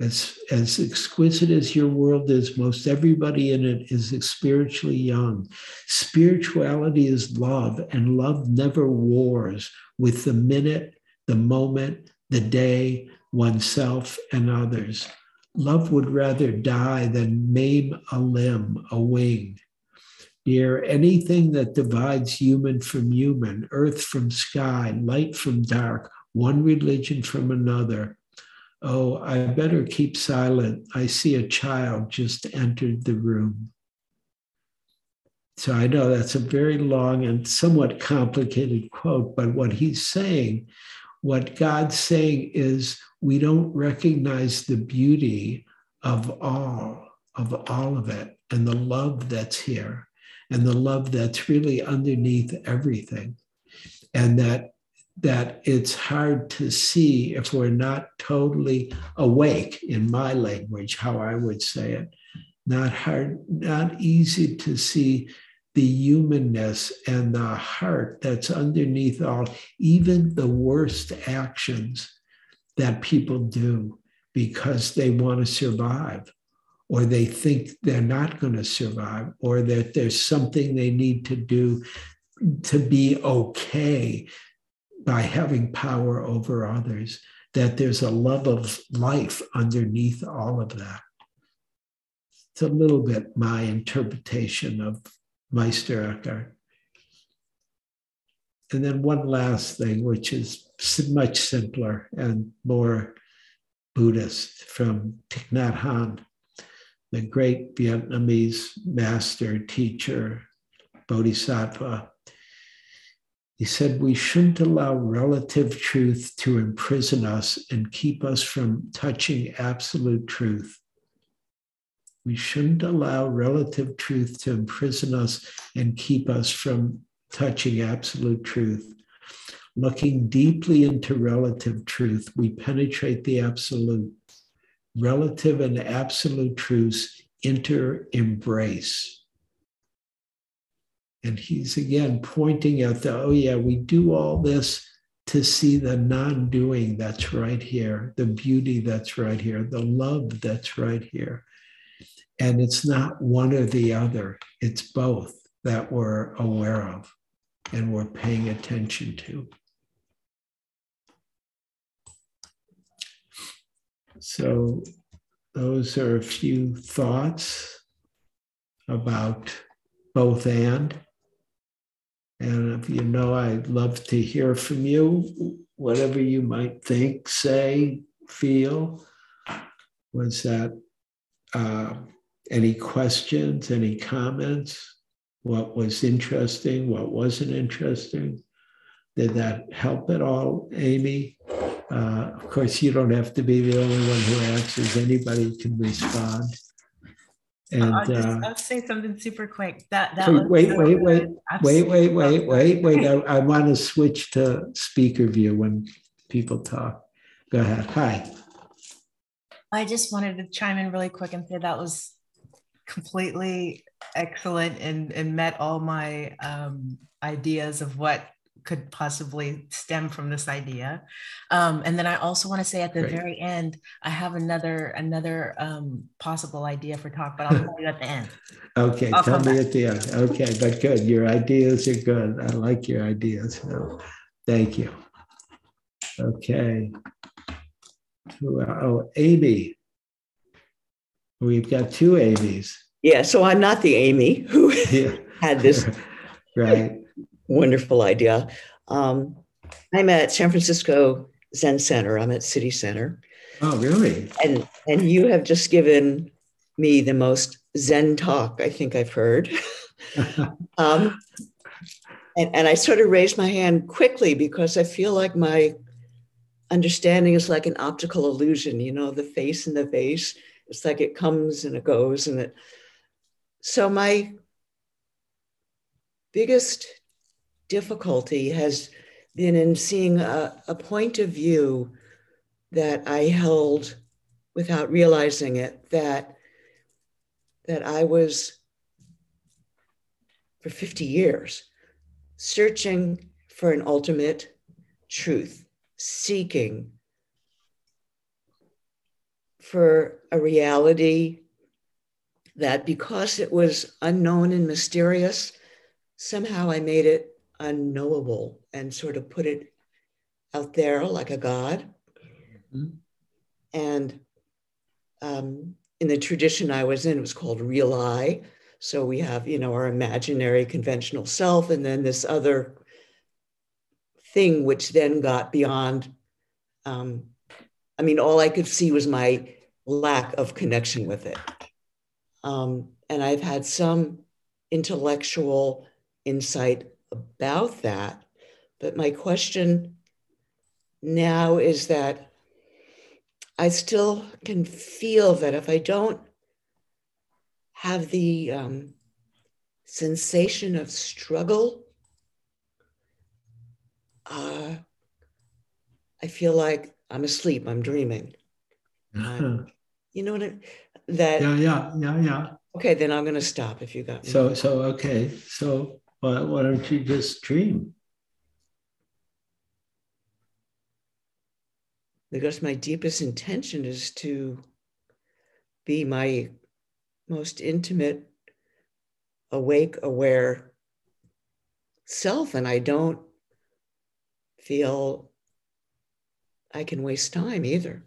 Speaker 1: As, as exquisite as your world is, most everybody in it is spiritually young. Spirituality is love, and love never wars with the minute, the moment, the day, oneself, and others. Love would rather die than maim a limb, a wing. Dear, anything that divides human from human, earth from sky, light from dark, one religion from another, Oh, I better keep silent. I see a child just entered the room. So I know that's a very long and somewhat complicated quote, but what he's saying, what God's saying is we don't recognize the beauty of all, of all of it, and the love that's here, and the love that's really underneath everything. And that that it's hard to see if we're not totally awake, in my language, how I would say it. Not hard, not easy to see the humanness and the heart that's underneath all, even the worst actions that people do because they want to survive or they think they're not going to survive or that there's something they need to do to be okay by having power over others, that there's a love of life underneath all of that. It's a little bit my interpretation of Meister Eckhart. And then one last thing, which is much simpler and more Buddhist from Thich Nhat Hanh, the great Vietnamese master, teacher, bodhisattva. He said, We shouldn't allow relative truth to imprison us and keep us from touching absolute truth. We shouldn't allow relative truth to imprison us and keep us from touching absolute truth. Looking deeply into relative truth, we penetrate the absolute. Relative and absolute truths inter embrace. And he's again pointing out that, oh, yeah, we do all this to see the non doing that's right here, the beauty that's right here, the love that's right here. And it's not one or the other, it's both that we're aware of and we're paying attention to. So, those are a few thoughts about both and. And if you know, I'd love to hear from you, whatever you might think, say, feel. Was that uh, any questions, any comments? what was interesting, what wasn't interesting. Did that help at all, Amy? Uh, of course, you don't have to be the only one who answers. Anybody can respond.
Speaker 3: And I'll, just, uh, I'll say something super quick. That, that
Speaker 1: so wait, wait, wait, wait, wait, wait, wait, wait, I, I want to switch to speaker view when people talk. Go ahead. Hi.
Speaker 3: I just wanted to chime in really quick and say that was completely excellent and, and met all my um, ideas of what could possibly stem from this idea. Um, and then I also want to say at the Great. very end, I have another another um, possible idea for talk, but I'll tell you at the end.
Speaker 1: okay, I'll tell me back. at the end. Okay, but good. Your ideas are good. I like your ideas. So thank you. Okay. Oh, Amy. We've got two Amy's.
Speaker 4: Yeah, so I'm not the Amy who yeah. had this
Speaker 1: right
Speaker 4: wonderful idea. Um, I'm at San Francisco Zen Center. I'm at City Center.
Speaker 1: Oh, really?
Speaker 4: And and you have just given me the most Zen talk I think I've heard. um, and, and I sort of raised my hand quickly because I feel like my understanding is like an optical illusion. You know, the face in the vase. It's like it comes and it goes, and it so, my biggest difficulty has been in seeing a, a, point of view that I held without realizing it that that I was for 50 years searching for an ultimate truth, seeking for a reality that because it was unknown and mysterious, somehow I made it unknowable and sort of put it out there like a god. Mm-hmm. And um, in the tradition I was in, it was called real I. So we have, you know, our imaginary conventional self, and then this other thing, which then got beyond. Um, I mean, all I could see was my lack of connection with it. Um, and I've had some intellectual insight about that. But my question now is that I still can feel that if I don't have the um, sensation of struggle, uh, I feel like I'm asleep, I'm dreaming. Uh-huh. you know what I that
Speaker 1: yeah yeah yeah yeah
Speaker 4: okay then i'm going to stop if you got
Speaker 1: me so so okay so why, why don't you just dream
Speaker 4: because my deepest intention is to be my most intimate awake aware self and i don't feel I can waste time either.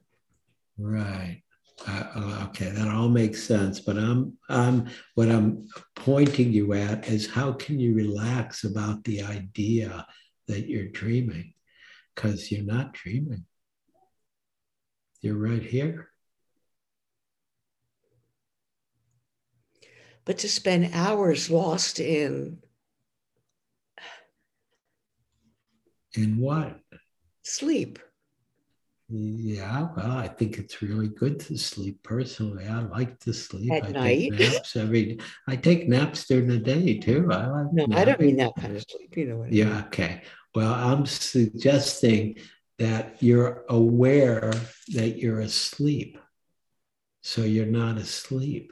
Speaker 1: Right. Uh, okay, that all makes sense. But I'm, I'm, what I'm pointing you at is how can you relax about the idea that you're dreaming? Because you're not dreaming. You're right here.
Speaker 4: But to spend hours lost in
Speaker 1: in what?
Speaker 4: Sleep.
Speaker 1: Yeah, well, I think it's really good to sleep. Personally, I like to sleep.
Speaker 4: At
Speaker 1: I
Speaker 4: night?
Speaker 1: take naps every. I take naps during the day too. I like.
Speaker 4: No, I don't mean that kind of sleep. You know what? I mean.
Speaker 1: Yeah. Okay. Well, I'm suggesting that you're aware that you're asleep, so you're not asleep.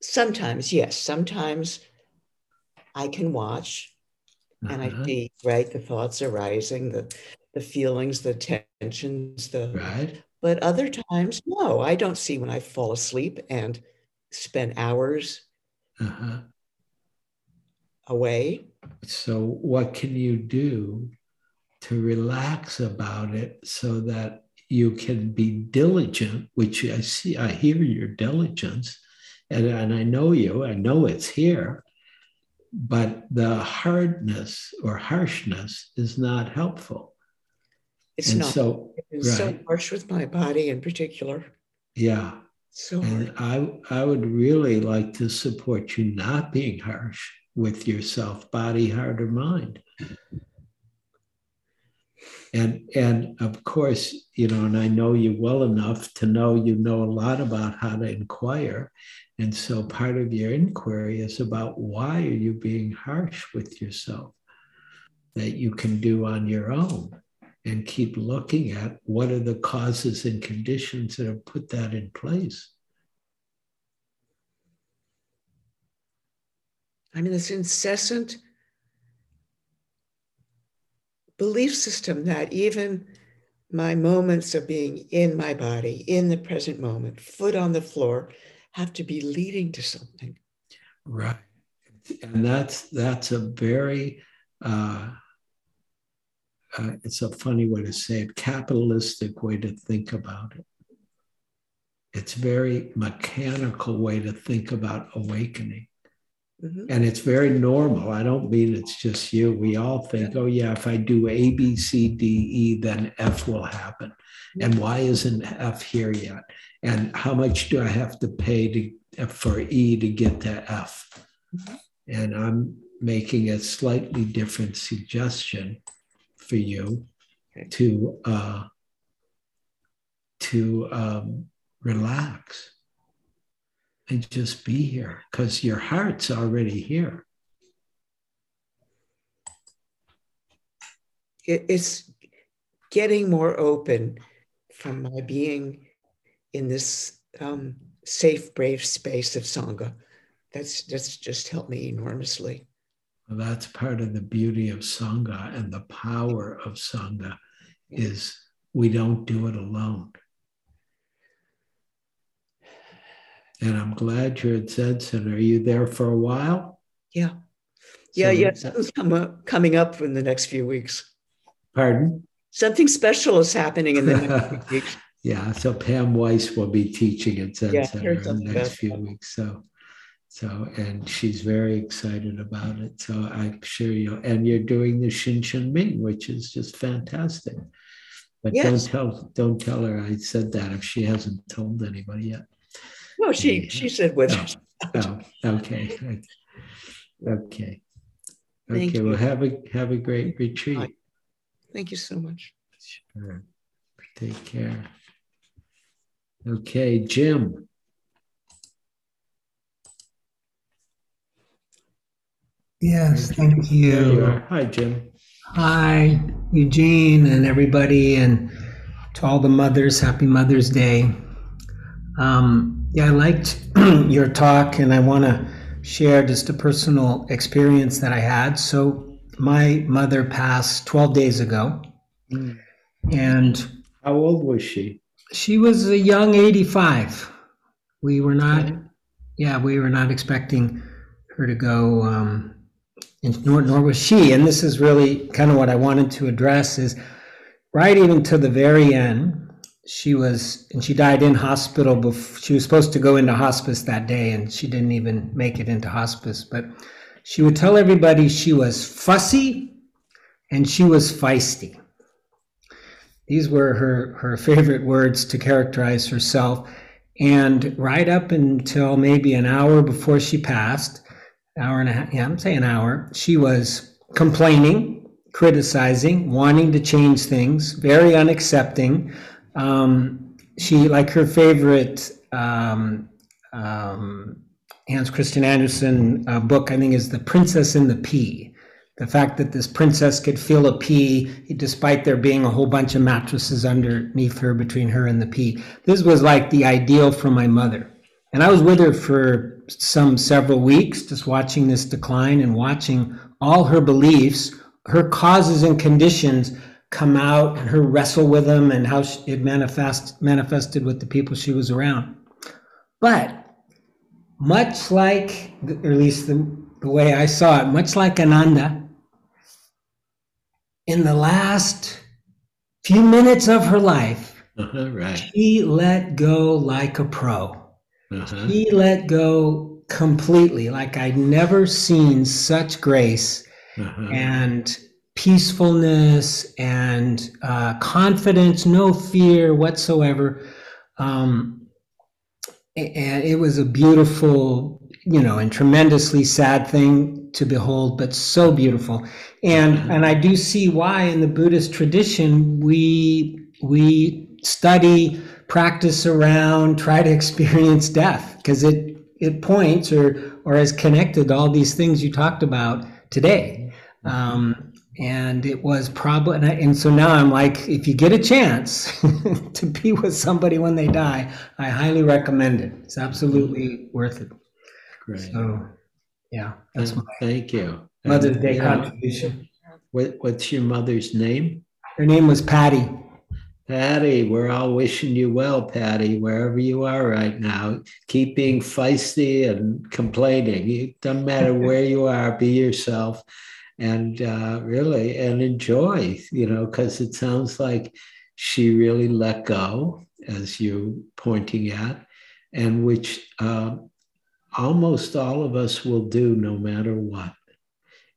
Speaker 4: Sometimes, yes. Sometimes I can watch and I
Speaker 1: Uh-huh.
Speaker 4: see, right, the thoughts arising, the the feelings, the tensions, the
Speaker 1: Right.
Speaker 4: but other times, no, I don't see when I fall asleep and spend hours
Speaker 1: Uh-huh.
Speaker 4: away.
Speaker 1: So, what can you do to relax about it so that you can be diligent? Which I see, I hear your diligence, and, and I know you, I know it's here, but the hardness or harshness is not helpful.
Speaker 4: It's
Speaker 1: and
Speaker 4: not
Speaker 1: so,
Speaker 4: it's so harsh with my body in particular.
Speaker 1: yeah.
Speaker 4: So hard.
Speaker 1: And I, I would really like to support you not being harsh with yourself, body, heart, or mind. And, and of course, you know, and I know you well enough to know you know a lot about how to inquire. And so part of your inquiry is about why are you being harsh with yourself that you can do on your own and keep looking at what are the causes and conditions that have put that in place.
Speaker 4: I mean, this incessant belief system that even my moments of being in my body, in the present moment, foot on the floor, have to be leading to something.
Speaker 1: Right. And that's that's a very uh, uh, it's a funny way to say it, capitalistic way to think about it. It's very mechanical way to think about awakening.
Speaker 4: Mhm.
Speaker 1: And it's very normal. I don't mean it's just you. We all think, oh, yeah, if I do A, B, C, D, E, then F will happen. And why isn't F here yet? And how much do I have to pay to, for E to get to F? And I'm making a slightly different suggestion for you
Speaker 4: Okay.
Speaker 1: to uh, to um, relax and just be here because your heart's already here.
Speaker 4: It's getting more open from my being in this um, safe, brave space of Sangha. That's, that's just helped me enormously.
Speaker 1: That's part of the beauty of Sangha and the power of Sangha is we don't do it alone. And I'm glad you're at Zen Center. Are you there for a while?
Speaker 4: Yeah. Yeah,
Speaker 1: So-
Speaker 4: yeah. Something's come up, coming up in the next few weeks.
Speaker 1: Pardon?
Speaker 4: Something special is happening in the next few weeks.
Speaker 1: Yeah, so Pam Weiss will be teaching at Zen
Speaker 4: Yeah,
Speaker 1: Center in the next few weeks. So, so and she's very excited about it. So I'm sure you and you're doing the Shin Shin Ming, which is just fantastic. But
Speaker 4: Yes.
Speaker 1: don't tell don't tell her I said that if she hasn't told anybody yet.
Speaker 4: No, she she said with
Speaker 1: oh, us. Oh, okay. Okay.
Speaker 4: Thank
Speaker 1: Okay,
Speaker 4: you.
Speaker 1: well have a have a great retreat.
Speaker 4: Thank you so much.
Speaker 1: Sure. Take care. Okay, Jim.
Speaker 5: Yes, thank
Speaker 1: There you
Speaker 5: you.
Speaker 1: are. Hi, Jim.
Speaker 5: Hi, Eugene and everybody, and to all the mothers, happy Mother's Day. Um, yeah, I liked your talk, and I want to share just a personal experience that I had. So, my mother passed 12 days ago,
Speaker 1: Mm.
Speaker 5: and
Speaker 1: How old was she?
Speaker 5: she was a young 85. We were not, yeah, we were not expecting her to go um, and nor, nor was she. And this is really kind of what I wanted to address is right even to the very end, she was, and she died in hospital. Before, she was supposed to go into hospice that day, and she didn't even make it into hospice. But she would tell everybody she was fussy and she was feisty. These were her, her favorite words to characterize herself. And right up until maybe an hour before she passed, hour and a half, yeah, I'm saying an hour, she was complaining, criticizing, wanting to change things, very unaccepting. Um, she, like her favorite um, um, Hans Christian Andersen uh, book, I think, is The Princess and the Pea. The fact that this princess could feel a pea despite there being a whole bunch of mattresses underneath her between her and the pea. This was like the ideal for my mother. And i was with her for some several weeks just watching this decline and watching all her beliefs her causes and conditions come out and her wrestle with them and how it manifest, manifested with the people she was around but much like or at least the, the way i saw it much like ananda in the last few minutes of her life,
Speaker 1: right.
Speaker 5: she let go like a pro. Uh-huh. She let go completely, like I'd never seen such grace uh-huh. and peacefulness and uh, confidence, no fear whatsoever. Um, and it was a beautiful, you know, and tremendously sad thing to behold, but so beautiful and mm-hmm. and I do see why in the Buddhist tradition we we study, practice around, try to experience death because it it points or or has connected all these things you talked about today. Um, and it was probably and, and, so now i'm like if you get a chance to be with somebody when they die i highly recommend it it's absolutely worth it
Speaker 1: great
Speaker 5: so yeah
Speaker 1: that's my thank you
Speaker 5: Mother's Day contribution.
Speaker 1: What, what's your mother's name?
Speaker 5: Her name was Patty.
Speaker 1: Patty, we're all wishing you well, Patty, wherever you are right now. Keep being feisty and complaining. It doesn't matter where you are, be yourself and uh, really and enjoy, you know, because it sounds like she really let go, as you pointing at, and which uh, almost all of us will do no matter what.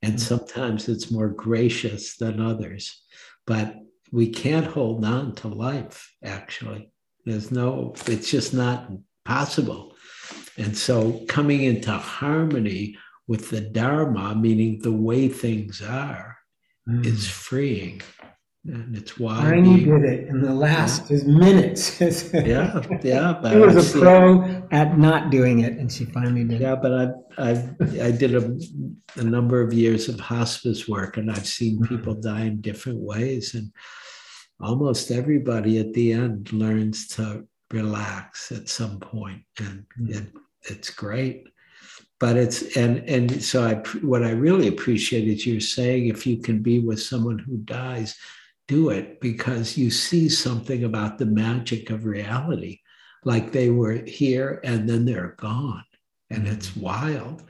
Speaker 1: And mm-hmm. sometimes it's more gracious than others. But we can't hold on to life, actually. There's no, it's just not possible. And so coming into harmony with the Dharma, meaning the way things are, mm. is freeing and it's why
Speaker 5: Tiny did it in the last yeah. minutes.
Speaker 1: yeah, yeah.
Speaker 5: But he was a pro at not doing it, and she finally did.
Speaker 1: Yeah, but I I I did a, a number of years of hospice work, and I've seen mm-hmm. people die in different ways, and almost everybody at the end learns to relax at some point, and mm-hmm. it, it's great. But it's and and so I what I really appreciate is you're saying if you can be with someone who dies do it because you see something about the magic of reality, like they were here and then they're gone. And mm-hmm. it's mm-hmm. wild.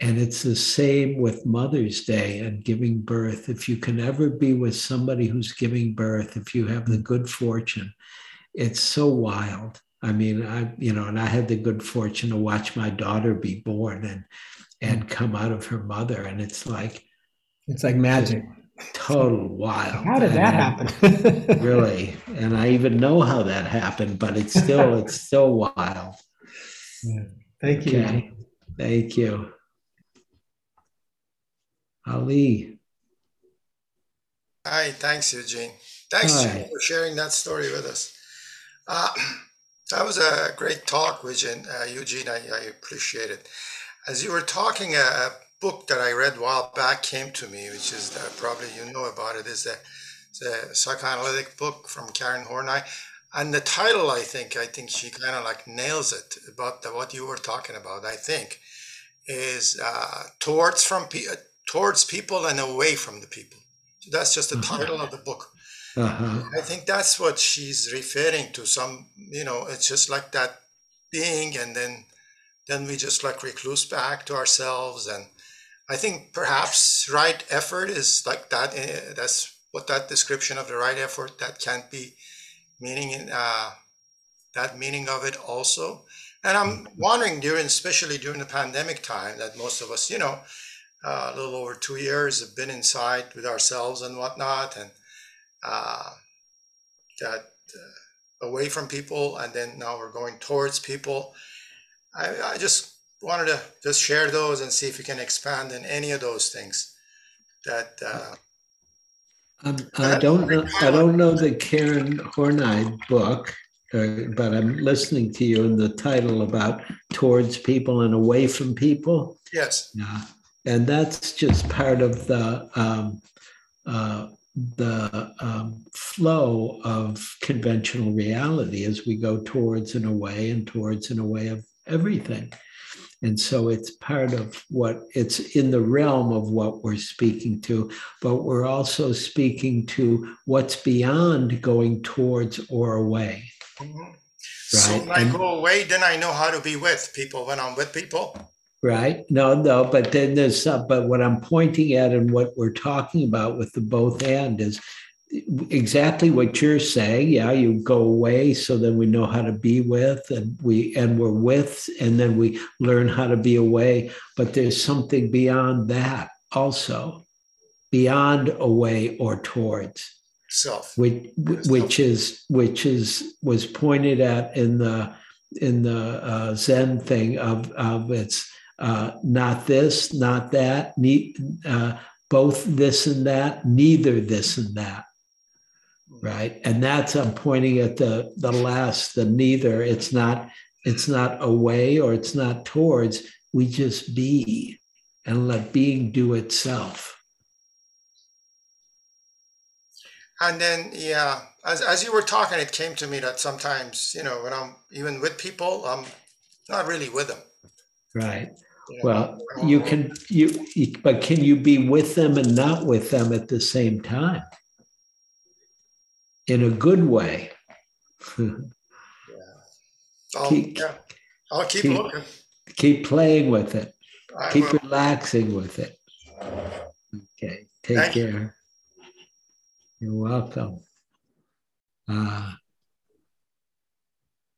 Speaker 1: And it's the same with Mother's Day and giving birth. If you can ever be with somebody who's giving birth, if you have the mm-hmm. good fortune, it's so wild. I mean, I, you know, and I had the good fortune to watch my daughter be born and and mm-hmm. come out of her mother. And it's like
Speaker 5: it's like magic
Speaker 1: total wild.
Speaker 5: How did that happen?
Speaker 1: really, and I even know how that happened, but it's still it's still wild.
Speaker 5: Yeah. Thank you.
Speaker 1: Okay. Thank you. Ali.
Speaker 6: Hi, thanks, Eugene. Thanks Hi. for sharing that story with us. Uh, that was a great talk, Eugene. Uh, Eugene, I, I, appreciate it. As you were talking, uh, book that I read a while back came to me, which is the, probably you know about it, is the, the psychoanalytic book from Karen Horney. And the title, I think, I think she kind of like nails it about the, what you were talking about. I think is uh, towards from pe- towards people and away from the people. So that's just the mm-hmm. title of the book. Uh-huh. I think that's what she's referring to. Some, you know, it's just like that being, and then then we just like recluse back to ourselves and I think perhaps right effort is like that. Uh, that's what that description of the right effort that can't be meaning in uh, that meaning of it also. And I'm wondering during, especially during the pandemic time, that most of us, you know, uh, a little over two years have been inside with ourselves and whatnot, and uh, got uh, away from people, and then now we're going towards people. I, I just wanted to just share those and see if you can expand in any of those things that uh,
Speaker 1: um, I don't know. I don't know the Karen Horney book, uh, but I'm listening to you in the title about towards people and away from people.
Speaker 6: Yes.
Speaker 1: Yeah, and that's just part of the um, uh, the um, flow of conventional reality as we go towards and away and towards and away of everything. And so it's part of what it's in the realm of what we're speaking to, but we're also speaking to what's beyond going towards or away.
Speaker 6: Mm-hmm. Right. So when I go away, then I know how to be with people when I'm with people.
Speaker 1: Right. No, no, but then there's some, but what I'm pointing at and what we're talking about with the both and is exactly what you're saying yeah you go away so then we know how to be with and we and we're with and then we learn how to be away. But there's something beyond that also beyond away or towards.
Speaker 6: Self.
Speaker 1: Which which is which is was pointed at in the in the uh, zen thing of of it's uh, not this not that ne- uh, both this and that neither this and that right? And that's i'm pointing at the the last the neither. It's not it's not away or it's not towards. We just be and let being do itself.
Speaker 6: And then yeah as, as you were talking it came to me that sometimes you know when i'm even with people i'm not really with them.
Speaker 1: Right. You know, well you can you but can you be with them and not with them at the same time in a good way.
Speaker 6: yeah. I'll, keep, yeah. I'll keep, keep, looking.
Speaker 1: Keep playing with it. I keep will. relaxing with it. Okay. Take Thank care. You. are welcome. Uh,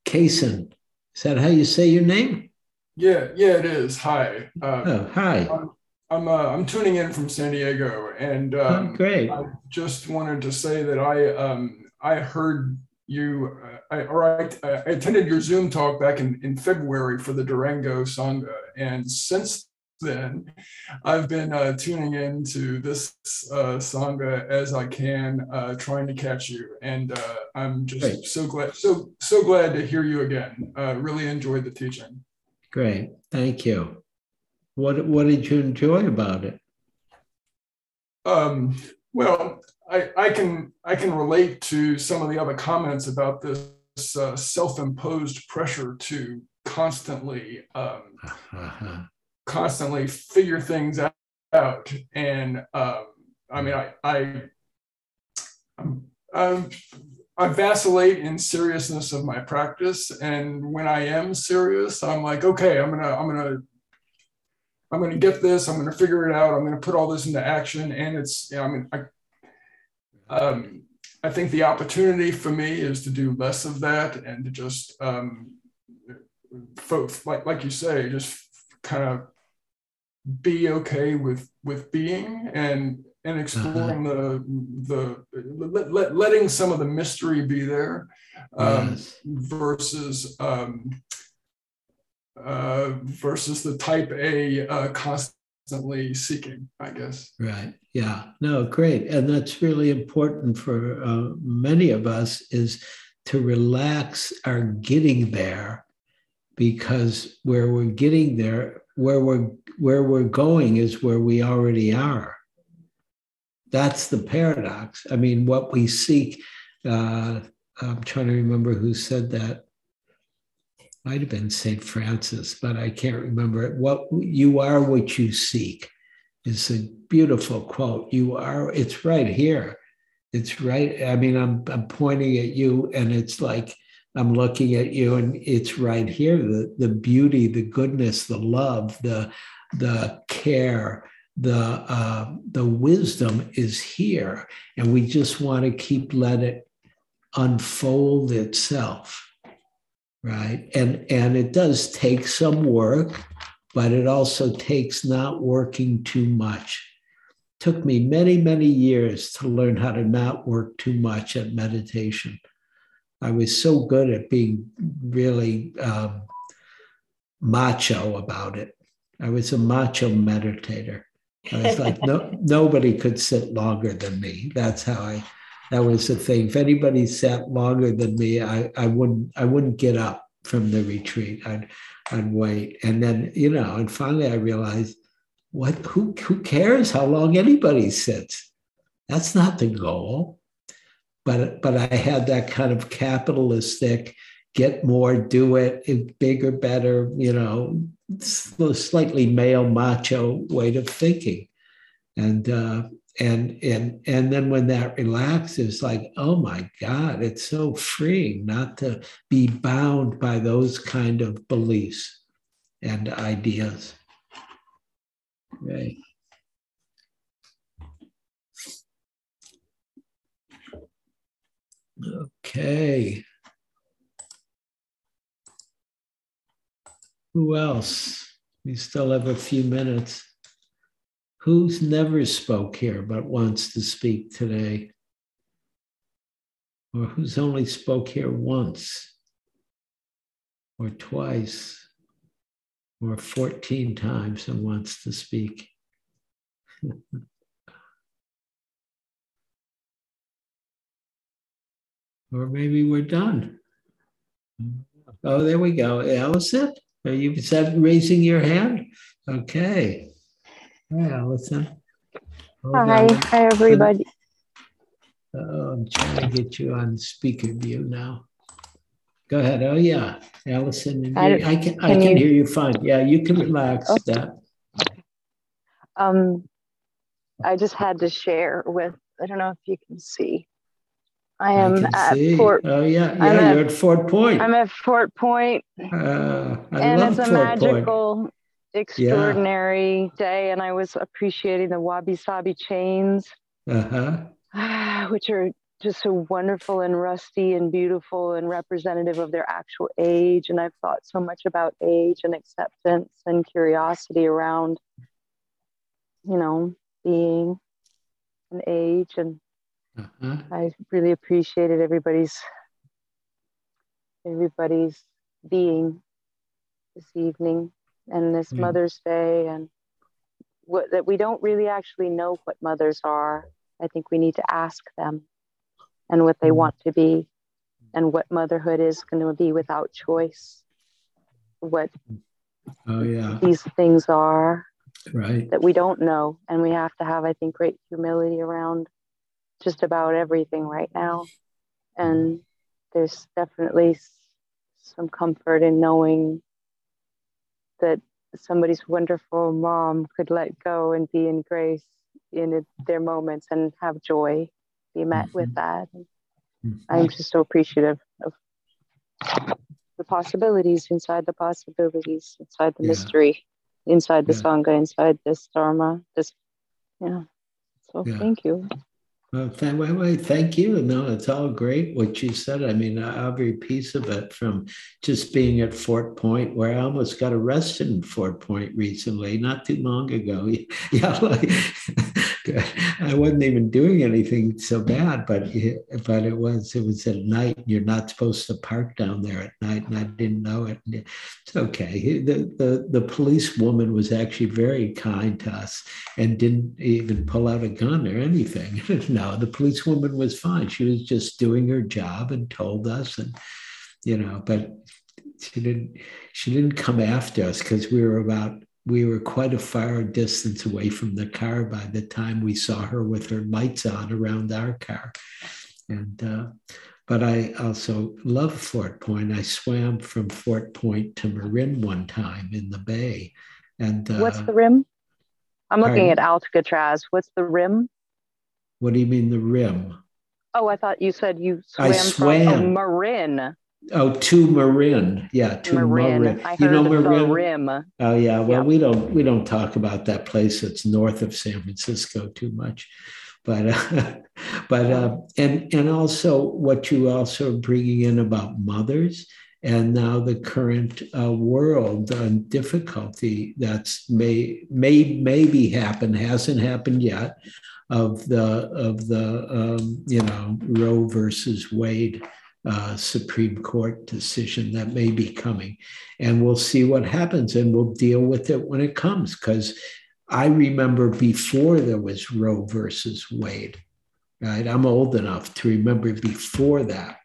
Speaker 1: Kason, is that how you say your name?
Speaker 7: Yeah, yeah, it is. Hi.
Speaker 1: Uh, oh, hi.
Speaker 7: I'm, I'm, uh, I'm tuning in from San Diego, and
Speaker 1: oh, um, oh, great.
Speaker 7: I just wanted to say that I um, I heard you, uh, I, or I, I, attended your Zoom talk back in, in February for the Durango Sangha. And since then, I've been uh, tuning into this uh, Sangha as I can, uh, trying to catch you. And uh, I'm just Great. so glad, so, so glad to hear you again. Uh, really enjoyed the teaching.
Speaker 1: Great. Thank you. What, what did you enjoy about it?
Speaker 7: Um, well, I, I can I can relate to some of the other comments about this uh, self-imposed pressure to constantly um, uh-huh. constantly figure things out, and um, I mean I I I'm, I'm, I vacillate in seriousness of my practice, and when I am serious, I'm like, okay, I'm gonna I'm gonna I'm gonna get this. I'm gonna figure it out. I'm gonna put all this into action, and it's I mean I um, I think the opportunity for me is to do less of that and to just, um, folks, like like you say, just kind of be okay with with being and and exploring uh-huh. the the let, let, letting some of the mystery be there um, yes. versus um, uh, versus the type A uh, constant constantly seeking, I guess.
Speaker 1: Right. Yeah. No, great. And that's really important for uh, many of us is to relax our getting there because where we're getting there, where we're where we're going is where we already are. That's the paradox. I mean, what we seek, uh, I'm trying to remember who said that might have been St. Francis, but I can't remember it. What you are what you seek is a beautiful quote. You are, it's right here. It's right. I mean, I'm I'm pointing at you and it's like I'm looking at you and it's right here. The the beauty, the goodness, the love, the the care, the uh, the wisdom is here, and we just want to keep let it unfold itself, right? And and it does take some work, but it also takes not working too much. took me many many years to learn how to not work too much at meditation. I was so good at being really um, macho about it. I was a macho meditator. I was like, no, nobody could sit longer than me. That's how I. That was the thing. If anybody sat longer than me, I, I wouldn't. I wouldn't get up from the retreat. I'd, I'd wait, and then you know, and finally I realized, what? Who, who cares how long anybody sits? That's not the goal. But but I had that kind of capitalistic, get more, do it, bigger, better, you know, slightly male macho way of thinking and uh, and and and then when that relaxes like oh my god it's so freeing not to be bound by those kind of beliefs and ideas right okay Who else? We still have a few minutes. Who's never spoke here but wants to speak today? Or who's only spoke here once or twice or 14 times and wants to speak? or maybe we're done. Oh, there we go. Allison? Are you raising your hand? Okay. Hi, Allison.
Speaker 8: Hold Hi. On. Hi, everybody.
Speaker 1: Oh, I'm trying to get you on speaker view now. Go ahead. Oh, yeah. Allison, I, I can, can I can you, hear you fine. Yeah, you can relax okay. that.
Speaker 8: Um, I just had to share with, I don't know if you can see. I am I at see. Fort.
Speaker 1: Oh yeah, yeah. I'm you're at, at, Fort Point.
Speaker 8: I'm at Fort Point.
Speaker 1: Uh,
Speaker 8: and
Speaker 1: it's
Speaker 8: a Fort magical, Point. Extraordinary yeah. day, and I was appreciating the wabi sabi chains,
Speaker 1: uh-huh.
Speaker 8: which are just so wonderful and rusty and beautiful and representative of their actual age. And I've thought so much about age and acceptance and curiosity around, you know, being an age and uh-huh. I really appreciated everybody's everybody's being this evening and this Mother's Day and what that we don't really actually know what mothers are. I think we need to ask them and what they mm-hmm. want to be and what motherhood is going to be without choice. What
Speaker 1: oh yeah
Speaker 8: these things are
Speaker 1: right
Speaker 8: that we don't know and we have to have I think great humility around just about everything right now. And there's definitely some comfort in knowing that somebody's wonderful mom could let go and be in grace in their moments and have joy be met mm-hmm. with that. Mm-hmm. I'm just so appreciative of the possibilities inside the possibilities, inside the yeah. mystery, inside the yeah. Sangha, inside this Dharma. This, yeah. So yeah. thank you.
Speaker 1: Well, thank, wait, wait, thank you. No, it's all great what you said. I mean, every piece of it from just being at Fort Point, where I almost got arrested in Fort Point recently, not too long ago. Yeah, like, I wasn't even doing anything so bad, but but it was it was at night. And you're not supposed to park down there at night, and I didn't know it. It's okay. The the the police woman was actually very kind to us and didn't even pull out a gun or anything. no, the policewoman was fine. She was just doing her job and told us, and you know, but she didn't she didn't come after us because we were about we were quite a far distance away from the car by the time we saw her with her lights on around our car. And uh, but I also love Fort Point. I swam from Fort Point to Marin one time in the bay. And uh,
Speaker 8: what's the rim? I'm looking pardon? at Alcatraz. What's the rim?
Speaker 1: What do you mean the rim?
Speaker 8: Oh, I thought you said you swam, I swam. from Marin.
Speaker 1: Oh, to Marin. Yeah, to Marin. Marin.
Speaker 8: I you know Marin? Rim.
Speaker 1: Oh yeah. Well, yeah. we don't we don't talk about that place that's north of San Francisco too much, but uh, but uh, and and also what you also are bringing in about mothers and now the current uh, world and difficulty that's may may maybe happen hasn't happened yet of the of the um, you know Roe versus Wade uh, Supreme Court decision that may be coming, and we'll see what happens, and we'll deal with it when it comes. Because I remember before there was Roe versus Wade, right? I'm old enough to remember before that.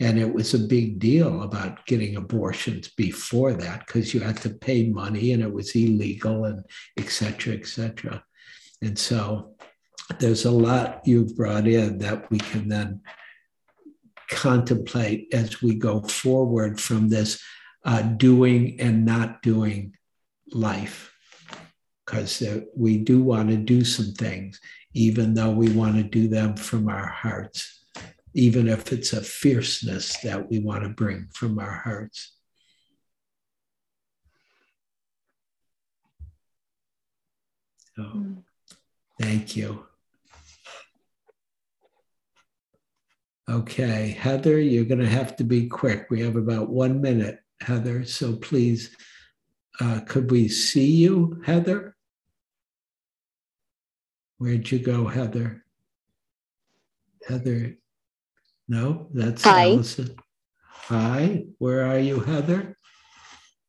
Speaker 1: And it was a big deal about getting abortions before that because you had to pay money and it was illegal and et cetera, et cetera. And so there's a lot you've brought in that we can then contemplate as we go forward from this uh, doing and not doing life. Because uh, we do want to do some things, even though we want to do them from our hearts, even if it's a fierceness that we want to bring from our hearts. So, mm. thank you. Okay, Heather, you're going to have to be quick. We have about one minute, Heather. So please, uh, could we see you, Heather? Where'd you go, Heather? Heather, no, that's
Speaker 9: Hi.
Speaker 1: Allison. Hi, where are you, Heather?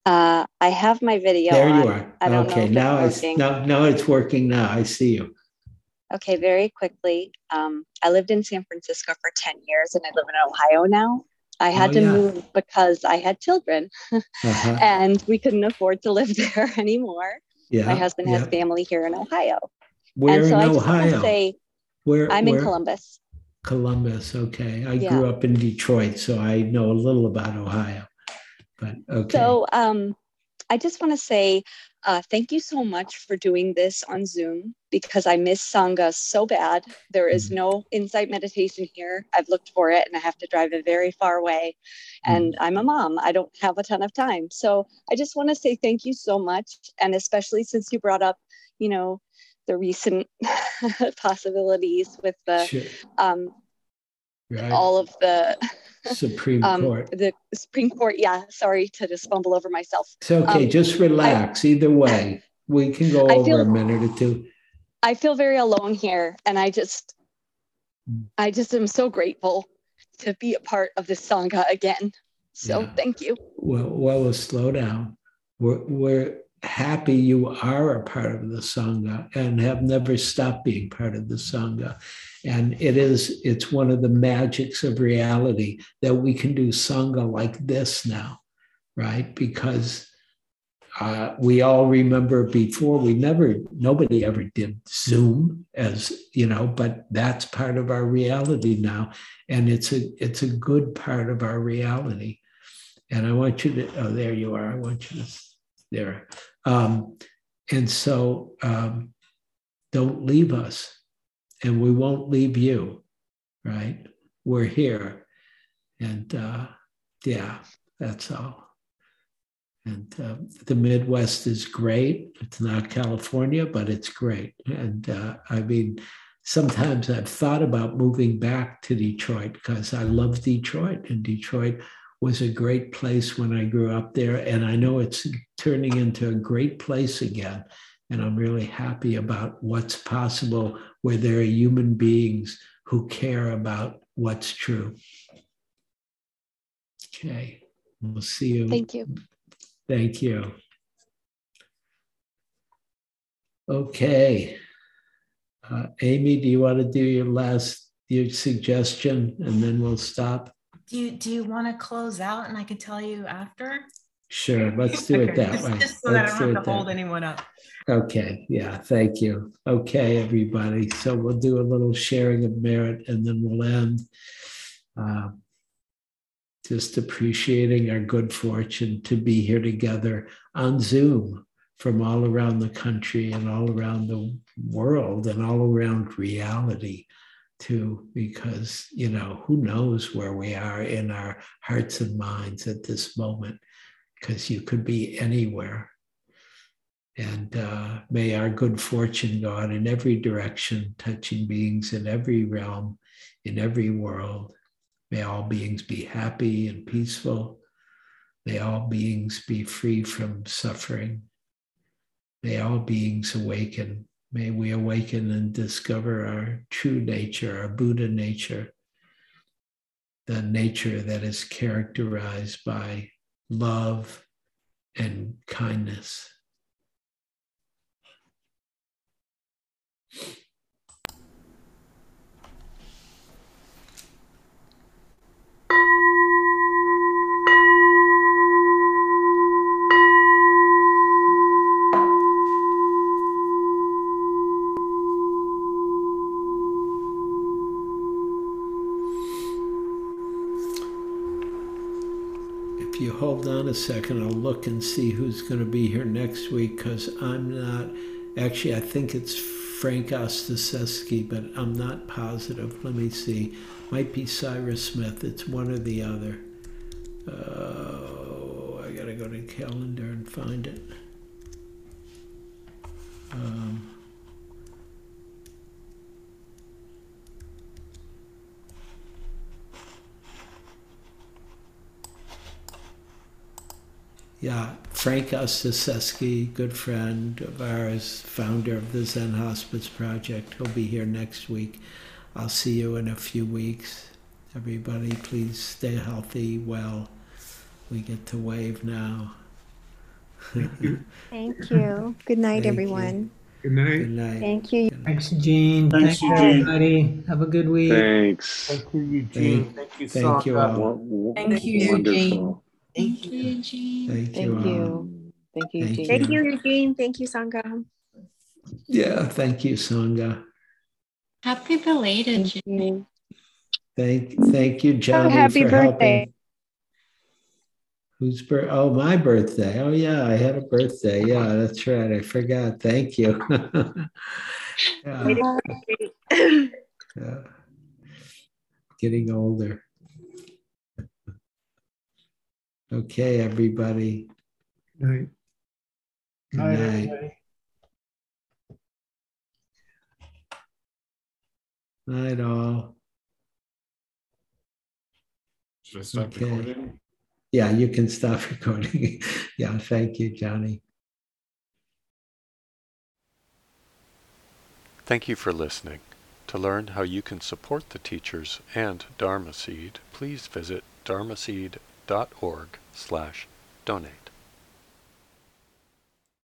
Speaker 9: Uh, I have my video.
Speaker 1: There you are. okay, now I now, now it's working. Now I see you.
Speaker 9: Okay, very quickly. Um, I lived in San Francisco for 10 years and I live in Ohio now. I had oh, to yeah. move because I had children uh-huh. and we couldn't afford to live there anymore. Yeah, My husband yeah. has family here in Ohio.
Speaker 1: Where
Speaker 9: and so
Speaker 1: in
Speaker 9: I
Speaker 1: just Ohio?
Speaker 9: To say,
Speaker 1: where
Speaker 9: I'm
Speaker 1: where?
Speaker 9: in Columbus.
Speaker 1: Columbus, okay. I grew up in Detroit, so I know a little about Ohio. But okay.
Speaker 9: So um, I just want to say uh, thank you so much for doing this on Zoom because I miss Sangha so bad. There is mm-hmm. no insight meditation here. I've looked for it and I have to drive a very far away. And mm-hmm. I'm a mom, I don't have a ton of time. So I just want to say thank you so much. And especially since you brought up, you know, the recent possibilities with the sure. um, right. all of the
Speaker 1: Supreme um, Court.
Speaker 9: The Supreme Court, yeah. Sorry to just fumble over myself.
Speaker 1: It's okay. Um, just relax. I, Either way, we can go over feel, a minute or two.
Speaker 9: I feel very alone here, and I just, I just am so grateful to be a part of this sangha again. So yeah. thank you.
Speaker 1: Well, well, slow down. We're, we're happy you are a part of the sangha and have never stopped being part of the sangha and it is it's one of the magics of reality that we can do sangha like this now right? Because uh, we all remember before we never nobody ever did zoom as you know but that's part of our reality now. And it's a it's a good part of our reality. And i want you to oh there you are. I want you to there. Um, and so um, don't leave us, and we won't leave you, right? We're here. And uh, yeah, that's all. And uh, the Midwest is great. It's not California, but it's great. And uh, I mean, sometimes I've thought about moving back to Detroit because I love Detroit, and Detroit was a great place when I grew up there. And I know it's turning into a great place again. And I'm really happy about what's possible where there are human beings who care about what's true. Okay, we'll see you.
Speaker 9: Thank you.
Speaker 1: Thank you. Okay. Uh, Amy, do you want to do your last your suggestion and then we'll stop?
Speaker 3: Do you do you want to close out and I can tell you after?
Speaker 1: Sure, let's do it that way.
Speaker 3: Just so let's that I don't have to hold anyone up.
Speaker 1: Okay, yeah, thank you. Okay, everybody. So we'll do a little sharing of merit and then we'll end. Uh, just appreciating our good fortune to be here together on Zoom from all around the country and all around the world and all around reality too, because, you know, who knows where we are in our hearts and minds at this moment, because you could be anywhere. And uh, may our good fortune go out in every direction, touching beings in every realm, in every world. May all beings be happy and peaceful. May all beings be free from suffering. May all beings awaken May we awaken and discover our true nature, our Buddha nature, the nature that is characterized by love and kindness. Hold on a second, I'll look and see who's going to be here next week because I'm not, actually, I think it's Frank Ostaseski, but I'm not positive. Let me see. Might be Cyrus Smith. It's one or the other. Oh, I got to go to calendar and find it. Um, yeah, Frank Ostaseski, good friend of ours, founder of the Zen Hospice Project. He'll be here next week. I'll see you in a few weeks. Everybody, please stay healthy, well. We get to wave now.
Speaker 10: Thank you. Thank you. Good night, Thank everyone.
Speaker 7: You. Good night.
Speaker 1: Good night.
Speaker 10: Thank you.
Speaker 5: Thanks, Eugene. Thanks, Thanks Eugene. everybody. Have a good week.
Speaker 11: Thanks.
Speaker 12: Thank you, Eugene.
Speaker 1: Thank, thank you, Thank you all.
Speaker 3: Thank you, Eugene.
Speaker 8: Thank you, Eugene. Thank,
Speaker 1: Thank you.
Speaker 8: you. Um, thank you,
Speaker 1: Thank
Speaker 8: Eugene.
Speaker 10: Thank you, Eugene. Thank you, Sangha.
Speaker 1: Yeah, thank you, Sangha.
Speaker 8: Happy belated,
Speaker 10: Thank you.
Speaker 1: Thank, thank you, oh, Johnny,
Speaker 10: happy
Speaker 1: for
Speaker 10: birthday.
Speaker 1: helping. Whose birth? Oh, my birthday. Oh, yeah, I had a birthday. Yeah, that's right. I forgot. Thank you. yeah. yeah. Getting older. Okay, everybody.
Speaker 7: Good Night.
Speaker 1: Good
Speaker 12: Night,
Speaker 1: night.
Speaker 12: everybody.
Speaker 1: Night, all.
Speaker 11: Should I stop
Speaker 1: Okay.
Speaker 11: recording?
Speaker 1: Yeah, you can stop recording. yeah, thank you, Johnny.
Speaker 13: Thank you for listening. To learn how you can support the teachers and Dharma Seed, please visit dharmaseed.org slash donate.